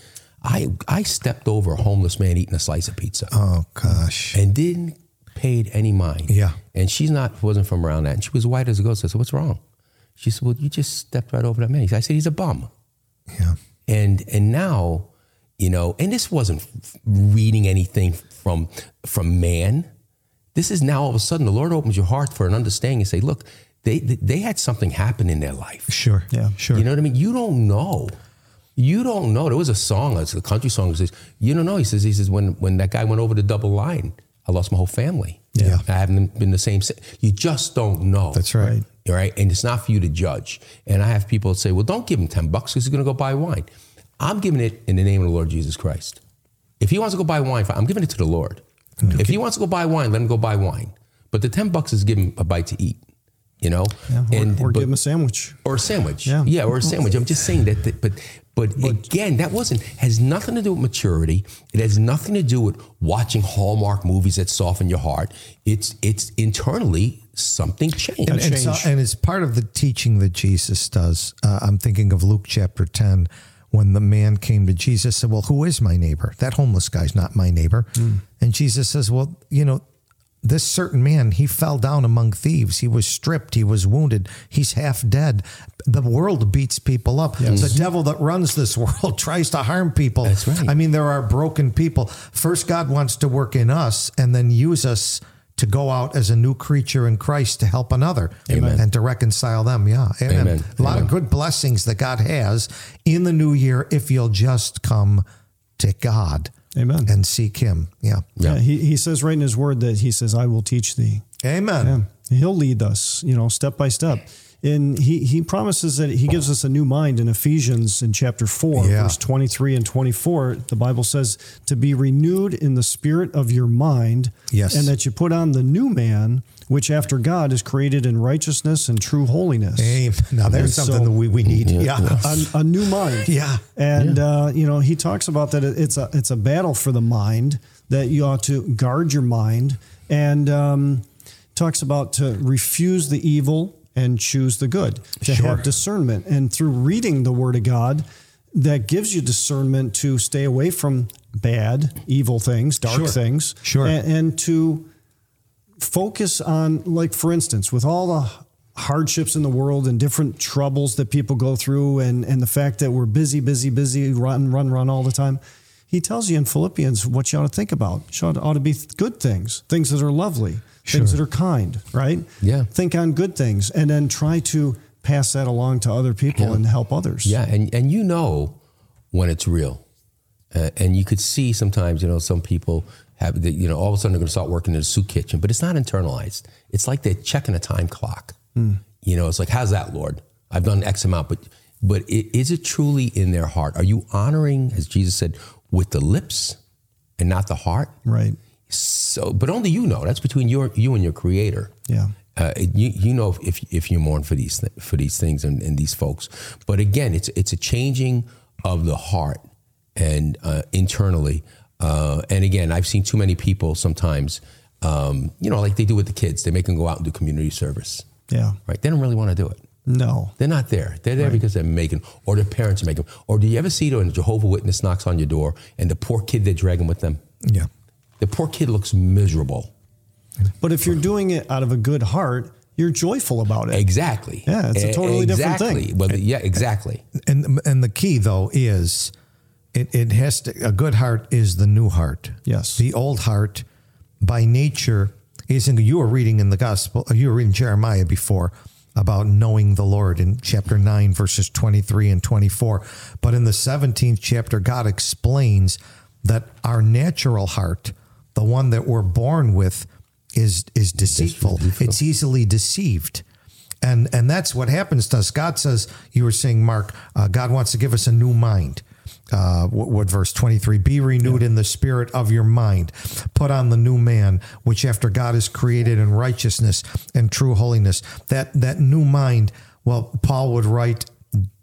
I I stepped over a homeless man eating a slice of pizza oh, gosh. and didn't paid any mind. Yeah. And she's not wasn't from around that. And she was white as a ghost. I said, "What's wrong?" She said, "Well, you just stepped right over that man." I said, "He's a bum." Yeah. and and now you know and this wasn't reading anything from from man this is now all of a sudden the lord opens your heart for an understanding and say look they they had something happen in their life Sure. Yeah. Sure. you know what i mean you don't know you don't know there was a song it's a country song that says you don't know he says he says when when that guy went over the double line i lost my whole family Yeah. i haven't been the same you just don't know That's right. all right. And it's not for you to judge. And I have people say, well, don't give him 10 bucks because he's going to go buy wine. I'm giving it in the name of the Lord Jesus Christ. If he wants to go buy wine, I'm giving it to the Lord. If he wants to go buy wine, let him go buy wine. But the 10 bucks is give him a bite to eat, you know? Yeah, or, and, or but- give him a sandwich. or a sandwich. Yeah. Yeah, or a sandwich. I'm just saying that, that- but, but again, that wasn't has nothing to do with maturity. It has nothing to do with watching Hallmark movies that soften your heart. It's it's internally something changed. and, and, so, and it's part of the teaching that Jesus does. Uh, I'm thinking of Luke chapter 10 when the man came to Jesus said, "Well, who is my neighbor? That homeless guy's not my neighbor." And Jesus says, "Well, you know, this certain man, he fell down among thieves. He was stripped. He was wounded. He's half dead. The world beats people up. The devil that runs this *laughs* world tries to harm people. That's right. I mean, there are broken people. First, God wants to work in us and then use us to go out as a new creature in Christ to help another Amen. and to reconcile them. Yeah. Amen. Amen. A lot Amen. of good blessings that God has in the new year if you'll just come to God Amen. and seek Him. Yeah. Yeah. he, he says right in his word that he says, I will teach thee. Amen. Yeah. He'll lead us, you know, step by step. And he, he promises that he gives us a new mind in Ephesians in chapter 4, Yeah. verse 23 and 24. The Bible says to be renewed in the spirit of your mind. Yes. And that you put on the new man, which after God is created in righteousness and true holiness. Amen. Now, there's And something so- that we, we need. Yeah. a, a new mind. *laughs* Yeah. And uh, you know, he talks about that it's a it's a battle for the mind that you ought to guard your mind, and um, talks about to refuse the evil and choose the good, to Sure. have discernment, and through reading the Word of God, that gives you discernment to stay away from bad, evil things, dark Sure. things, Sure. and, and to focus on like for instance with all the hardships in the world and different troubles that people go through and and the fact that we're busy busy busy run run run all the time he tells you in philippians what you ought to think about you ought, ought to be good things things that are lovely things that are kind right Yeah. think on good things and then try to pass that along to other people and help others Yeah, and and you know when it's real, uh, and you could see sometimes you know some people have the, you know all of a sudden they're going to start working in a soup kitchen, but it's not internalized. It's like they're checking a time clock. You know, it's like how's that, Lord? I've done X amount, but but is it truly in their heart? Are you honoring, as Jesus said, with the lips and not the heart? right So, but only you know. That's between your you and your Creator. yeah Uh, you you know if if you mourn for these th- for these things and, and these folks, but again, it's it's a changing of the heart and uh, internally. Uh, and again, I've seen too many people sometimes, um, you know, like they do with the kids. They make them go out and do community service, yeah right? They don't really want to do it. no They're not there. They're there because they're making, or their parents are making. Or do you ever see when a Jehovah Witness knocks on your door and the poor kid they're dragging with them? Yeah. The poor kid looks miserable. but if you're doing it out of a good heart you're joyful about it Exactly. Yeah, it's a totally different thing. Exactly. Well, yeah, exactly. And and the key though is it, it has to a good heart is the new heart. Yes. The old heart by nature isn't you were reading in the gospel you were reading Jeremiah before about knowing the Lord in chapter 9 verses 23 and 24. But in the 17th chapter God explains that our natural heart, the one that we're born with is is deceitful. It's easily deceived. And and that's what happens to us. God says, you were saying, Mark, uh, God wants to give us a new mind. Uh, what, what verse 23? Be renewed in the spirit of your mind. Put on the new man, which after God is created in righteousness and true holiness. That that new mind, well, Paul would write,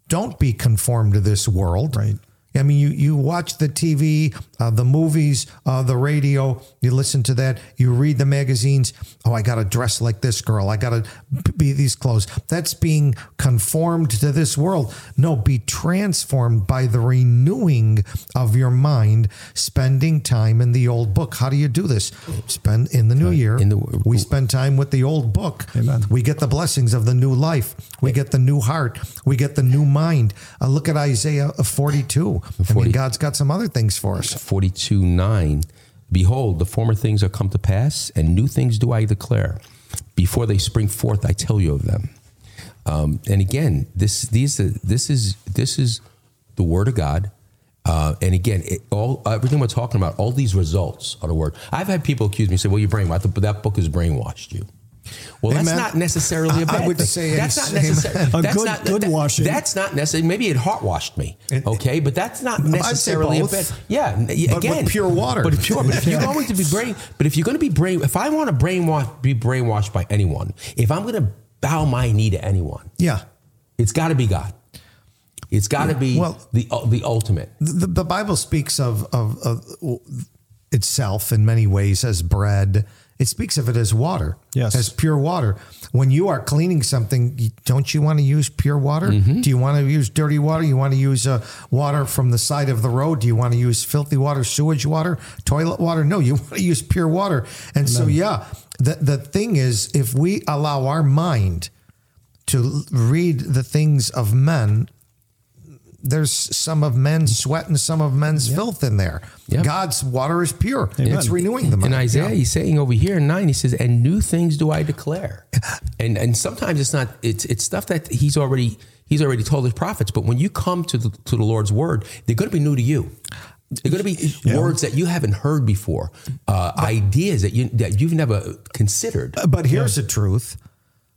don't be conformed to this world. Right. I mean, you, you watch the TV, uh, the movies, uh, the radio, you listen to that, you read the magazines. Oh, I got to dress like this girl. I got to be these clothes. That's being conformed to this world. No, be transformed by the renewing of your mind, spending time in the old book. How do you do this? Spend in the new year. in the- we spend time with the old book. Amen. We get the blessings of the new life. We get the new heart. We get the new mind. Uh, look at Isaiah 42. I 40. mean, God's got some other things for us. 42 9 behold the former things are come to pass and new things do i declare before they spring forth i tell you of them um, and again this these this is this is the word of god uh, and again, it, all everything we're talking about, all these results are the word. I've had people accuse me, say, "Well, you're brainwashed." But that book has brainwashed you. Well, that's not necessarily a I- I bad would thing. say that's not necessarily. A that's good- not, good that- washing. That's not necessarily. Maybe it heart washed me. Okay, but that's not necessarily a bad. Yeah, yeah, But with again, pure water. But pure. But if you're going to be brain, but if you're going to be brain, if I want to brainwash, be brainwashed by anyone, if I'm going to bow my knee to anyone, Yeah. it's got to be God. It's got to be Well- the uh, the ultimate. The, the Bible speaks of, of, of itself in many ways as bread. It speaks of it as water, Yes. as pure water. When you are cleaning something, don't you want to use pure water? Mm-hmm. Do you want to use dirty water? You want to use uh, water from the side of the road? Do you want to use filthy water, sewage water, toilet water? No, you *laughs* want to use pure water. And so, yeah, the, the thing is, if we allow our mind to read the things of men, there's some of men's sweat and some of men's filth in there. Yep. God's water is pure. It's renewing the mind. In Isaiah, Yeah. he's saying over here in nine, he says, "And new things do I declare." And and sometimes it's not. It's it's stuff that he's already he's already told his prophets. But when you come to the to the Lord's word, they're going to be new to you. They're going to be words that you haven't heard before, uh, ideas that you that you've never considered. But here's the truth.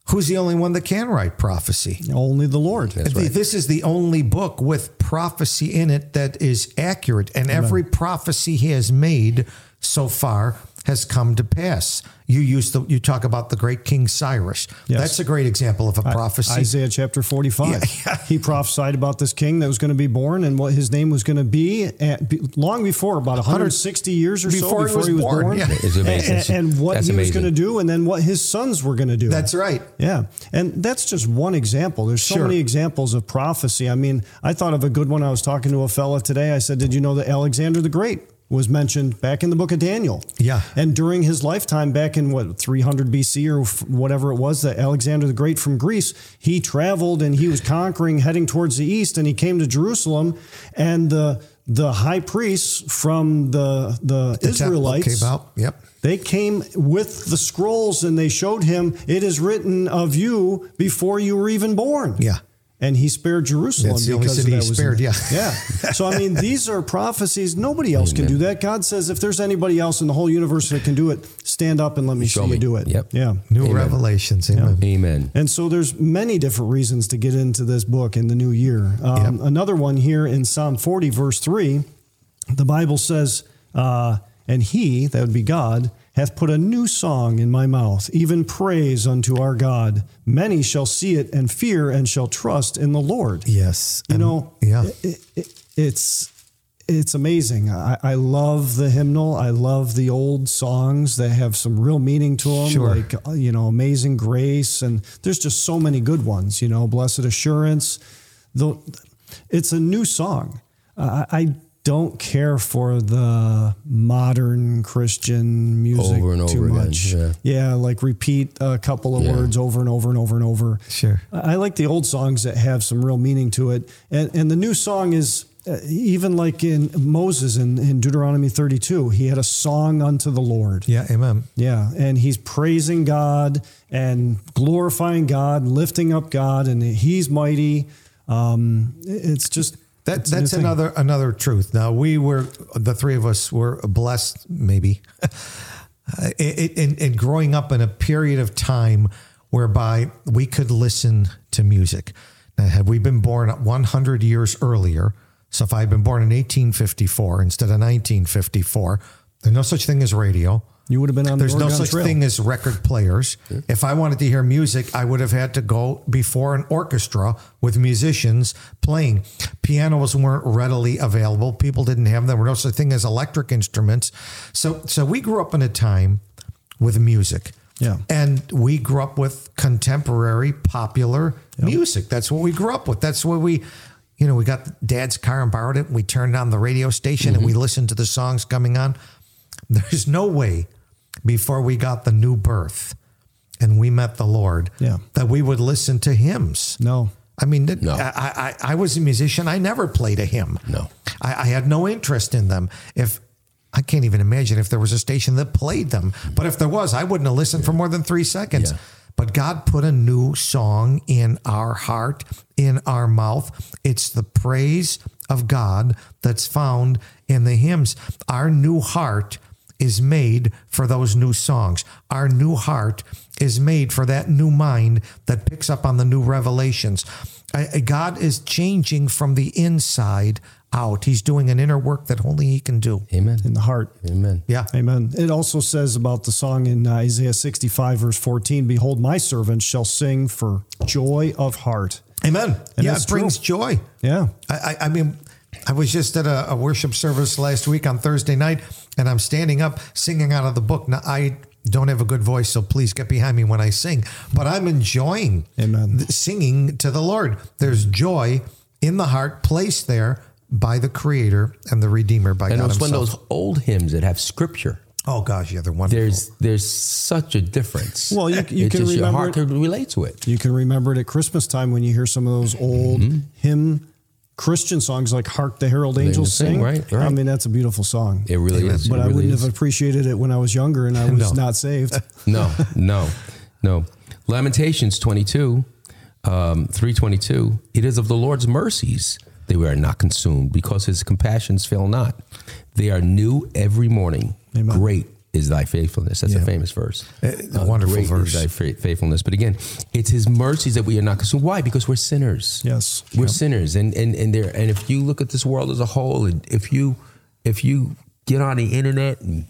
Who's the only one that can write prophecy? Only the Lord. Th- This is the only book with prophecy in it that is accurate, and every prophecy he has made so far has come to pass. You use the you talk about the great King Cyrus. Yes. That's a great example of a prophecy. Isaiah chapter 45. Yeah. *laughs* He prophesied about this king that was going to be born and what his name was going to be at, long before, about 160 years or Before so before he was born, yeah. It's amazing. And, and what That's he was going to do and then what his sons were going to do. That's right. Yeah. And that's just one example. There's so Sure. many examples of prophecy. I mean, I thought of a good one. I was talking to a fella today. I said, Did you know that Alexander the Great was mentioned back in the book of Daniel? Yeah. And during his lifetime, back in what, 300 BC or f- whatever it was, that Alexander the Great from Greece, he traveled and he was conquering, heading towards the east, and he came to Jerusalem, and the the high priests from the the, The Israelites came out. Yep. they came with the scrolls and they showed him, It is written of you before you were even born. Yeah. And he spared Jerusalem. That's the only because of city he that was- spared, yeah. Yeah. So, I mean, these are prophecies. Nobody else can do that. God says, if there's anybody else in the whole universe that can do it, stand up and let me Show see me. you do it. Yep. Yeah. New Amen. revelations. Amen. Amen. And so there's many different reasons to get into this book in the new year. Um, Another one here in Psalm 40, verse 3, the Bible says, uh, And he, that would be God, hath put a new song in my mouth, even praise unto our God. Many shall see it and fear and shall trust in the Lord. Yes. You And- know, yeah. it, it, it's it's amazing. I, I love the hymnal. I love the old songs that have some real meaning to them, Sure. like uh, you know, Amazing Grace, and there's just so many good ones. You know, Blessed Assurance. The, it's a new song. I, I don't care for the modern Christian music Over and too over again, much. yeah. like repeat a couple of Yeah. words over and over and over and over. Sure. I I like the old songs that have some real meaning to it. And, and the new song is uh, even like in Moses in, in Deuteronomy 32, he had a song unto the Lord. Yeah. Amen. Yeah. And he's praising God and glorifying God, lifting up God, and he's mighty. Um, it's just. That, it's a new that's thing. another another truth. Now we were the three of us were blessed, maybe, *laughs* in, in, in growing up in a period of time whereby we could listen to music. Now, had we been born 100 years earlier, so if I had been born in 1854 instead of 1954, there's no such thing as radio. You would have been on There's the no such Trail. thing as record players. If I wanted to hear music, I would have had to go before an orchestra with musicians playing. Pianos weren't readily available. People didn't have them. There were no such thing as electric instruments. So, so we grew up in a time with music. Yeah. And we grew up with contemporary popular music. That's what we grew up with. That's what we, you know, we got dad's car and borrowed it. And we turned on the radio station and we Mm-hmm. listened to the songs coming on. There's no way before we got the new birth and we met the Lord Yeah. that we would listen to hymns. No. I mean, No. I, I, I was a musician. I never played a hymn. No. I, I had no interest in them. If I can't even imagine if there was a station that played them, but if there was, I wouldn't have listened for more than three seconds. Yeah. But God put a new song in our heart, in our mouth. It's the praise of God that's found in the hymns. Our new heart is made for those new songs. Our new heart is made for that new mind that picks up on the new revelations. I- I- God is changing from the inside out. He's doing an inner work that only He can do. Amen. In the heart. Amen. Yeah. Amen. It also says about the song in uh, Isaiah 65, verse 14 Behold, my servants shall sing for joy of heart. Amen. And yeah, it brings joy. Yeah. I, I, I mean, I was just at a, a worship service last week on Thursday night, and I'm standing up singing out of the book. Now, I don't have a good voice, so please get behind me when I sing. But I'm enjoying Amen. singing to the Lord. There's joy in the heart placed there by the Creator and the Redeemer, by And God it's one of Himself. those old hymns that have scripture. oh gosh, yeah, they're wonderful. There's there's such a difference. Well, you- you can just your remember heart it- can relate to it. You can remember it at Christmas time when you hear some of those old mm-hmm. hymn Christian songs like Hark the Herald Angels Sing, Sing. right, right. I mean, that's a beautiful song. It really is. but It I wouldn't is. have appreciated it when I was younger and I *laughs* was No. not saved. *laughs* No, no, no. Lamentations 22, um, 322. It is of the Lord's mercies they were not consumed because his compassions fail not. They are new every morning. Amen. Great is thy faithfulness. That's Yeah. a famous verse. Uh, a wonderful great verse. Is thy fa- faithfulness. But again, it's his mercies that we are not consumed. Why? Because we're sinners. Yes. We're sinners. And and and there and if you look at this world as a whole, and if you if you get on the internet and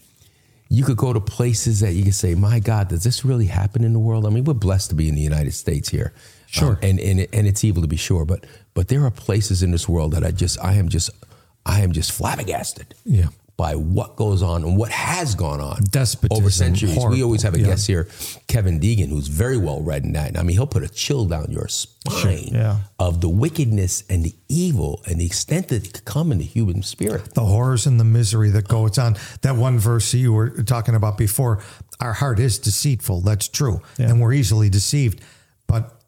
you could go to places that you could say, "My God, does this really happen in the world?" I mean, we're blessed to be in the United States here, Sure. Um, and and and it's evil to be sure, but but there are places in this world that I just I am just I am just flabbergasted, Yeah. By what goes on and what has gone on Despotism, over centuries. We always have a Yeah. guest here, Kevin Deegan, who's very well read in that. And I mean, he'll put a chill down your spine Yeah. of the wickedness and the evil and the extent that it could come in the human spirit. the horrors and the misery that goes on. That one verse you were talking about before, our heart is deceitful. That's true. Yeah. And we're easily deceived. But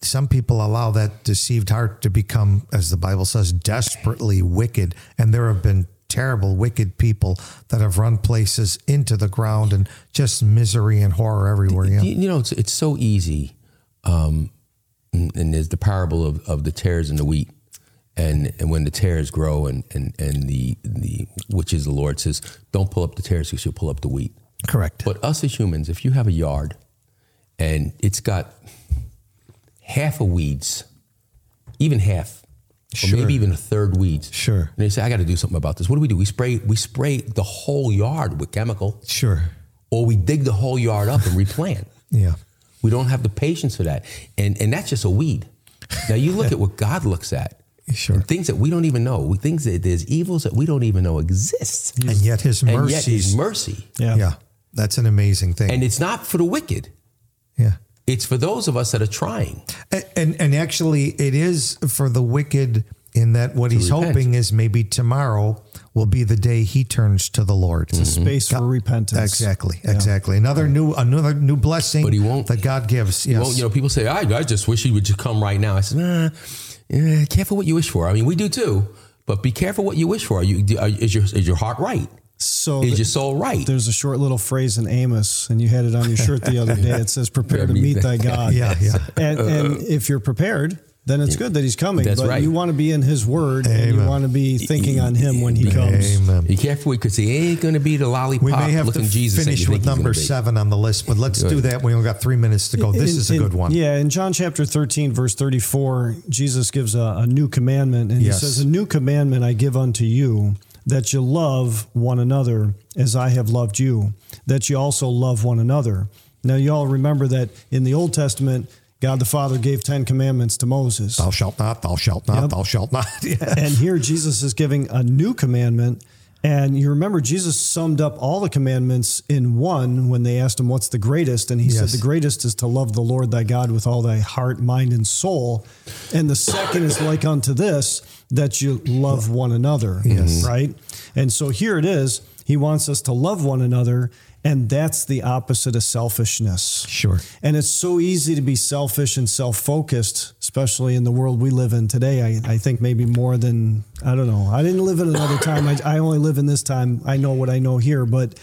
some people allow that deceived heart to become, as the Bible says, desperately wicked. And there have been terrible, wicked people that have run places into the ground and just misery and horror everywhere. Yeah. You, know, it's, it's so easy. Um, and, there's the parable of, of the tares and the wheat. And, and when the tares grow and, and, and the, the, which is the Lord says, don't pull up the tares because you'll pull up the wheat. Correct. But us as humans, if you have a yard and it's got half a weeds, even half, or maybe even a third weeds. Sure. And they say, I got to do something about this. What do we do? We spray, we spray the whole yard with chemical, Sure. or we dig the whole yard up and replant. *laughs* Yeah. We don't have the patience for that. And and that's just a weed. Now you look at what God looks at. *laughs* Sure. And things that we don't even know. Things that there's evils that we don't even know exist. And yet his And yet his mercy. Yeah. yeah. That's an amazing thing. And it's not for the wicked. yeah. It's for those of us that are trying. And, and and actually, it is for the wicked in that what he's repent. hoping is maybe tomorrow will be the day he turns to the Lord. It's a mm-hmm. space for repentance. Exactly, exactly. Another new another new blessing But he won't- that God gives. Yes. Well, you know, people say, I, I just wish he would just come right now. I said, nah, yeah, careful what you wish for. I mean, we do too, but be careful what you wish for. Are you, are, is, your, is your heart right? So Is th- your soul right? there's a short little phrase in Amos, and you had it on your shirt the other day. It says, "Prepare to meet thy God." yeah, yeah. And, and uh, if you're prepared, then it's good that he's coming. That's but right. you want to be in his word, and you want to be thinking on him when he comes. Amen. Be careful because he ain't going to be the lollipop We may have to Jesus. finish with number seven on the list, but let's do that. We only got three minutes to go. This In- is a in- good one. Yeah, in John chapter 13, verse 34, Jesus gives a, a new commandment, and Yes. he says, A new commandment I give unto you, that you love one another as I have loved you, that you also love one another. Now, you all remember that in the Old Testament, God the Father gave 10 commandments to Moses. Thou shalt not, thou shalt not, Yep. thou shalt not. *laughs* Yeah. And here Jesus is giving a new commandment. And you remember Jesus summed up all the commandments in one when they asked him, What's the greatest? And he Yes. said, The greatest is to love the Lord thy God with all thy heart, mind, and soul. And the second is like unto this, that you love one another. Yes. Right? And so here it is. He wants us to love one another. And that's the opposite of selfishness. Sure. And it's so easy to be selfish and self focused, especially in the world we live in today. I, I think maybe more than, I don't know. I didn't live in another *coughs* time. I, I only live in this time. I know what I know here, but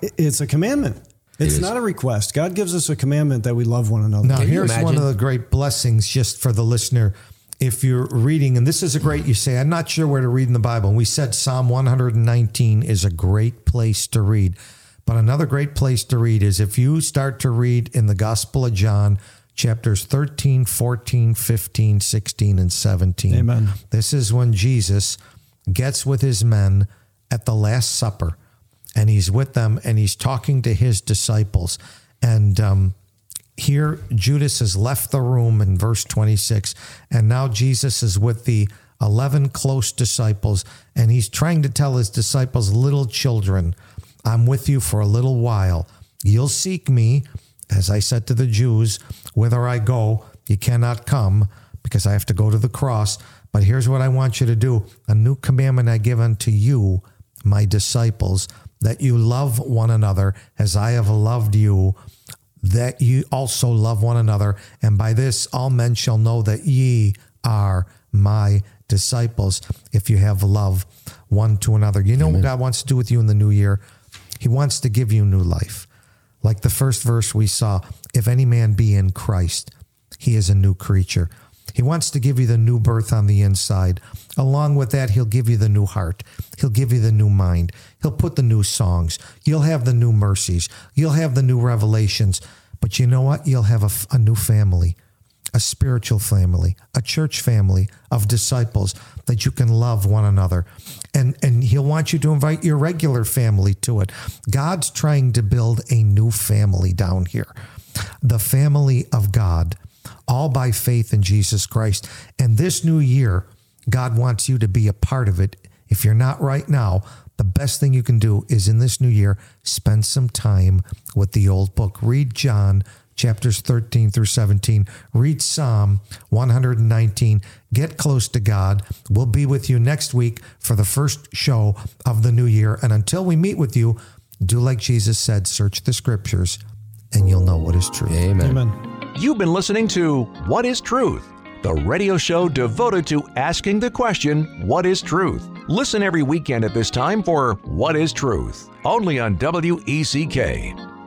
it's a commandment. It's is. not a request. God gives us a commandment that we love one another. Now, Can here's one of the great blessings just for the listener. If you're reading, and this is a great, you say, I'm not sure where to read in the Bible. And we said Psalm 119 is a great place to read. But another great place to read is if you start to read in the Gospel of John, chapters 13, 14, 15, 16, and 17. Amen. This is when Jesus gets with his men at the Last Supper, and he's with them and he's talking to his disciples. And um, here, Judas has left the room in verse 26, and now Jesus is with the 11 close disciples, and he's trying to tell his disciples, little children, I'm with you for a little while. You'll seek me, as I said to the Jews, whither I go, you cannot come because I have to go to the cross. But here's what I want you to do a new commandment I give unto you, my disciples, that you love one another as I have loved you, that you also love one another. And by this, all men shall know that ye are my disciples if you have love one to another. You know what God wants to do with you in the new year? He wants to give you new life. Like the first verse we saw, if any man be in Christ, he is a new creature. He wants to give you the new birth on the inside. Along with that, he'll give you the new heart. He'll give you the new mind. He'll put the new songs. You'll have the new mercies. You'll have the new revelations. But you know what? You'll have a, a new family, a spiritual family, a church family of disciples that you can love one another. And, and he'll want you to invite your regular family to it. God's trying to build a new family down here, the family of God, all by faith in Jesus Christ. And this new year, God wants you to be a part of it. If you're not right now, the best thing you can do is in this new year, spend some time with the old book. Read John chapters 13 through 17. Read Psalm 119. Get close to God. We'll be with you next week for the first show of the new year. And until we meet with you, do like Jesus said search the scriptures, and you'll know what is true. Amen. Amen. You've been listening to What is Truth, the radio show devoted to asking the question, What is truth? Listen every weekend at this time for What is Truth, only on WECK.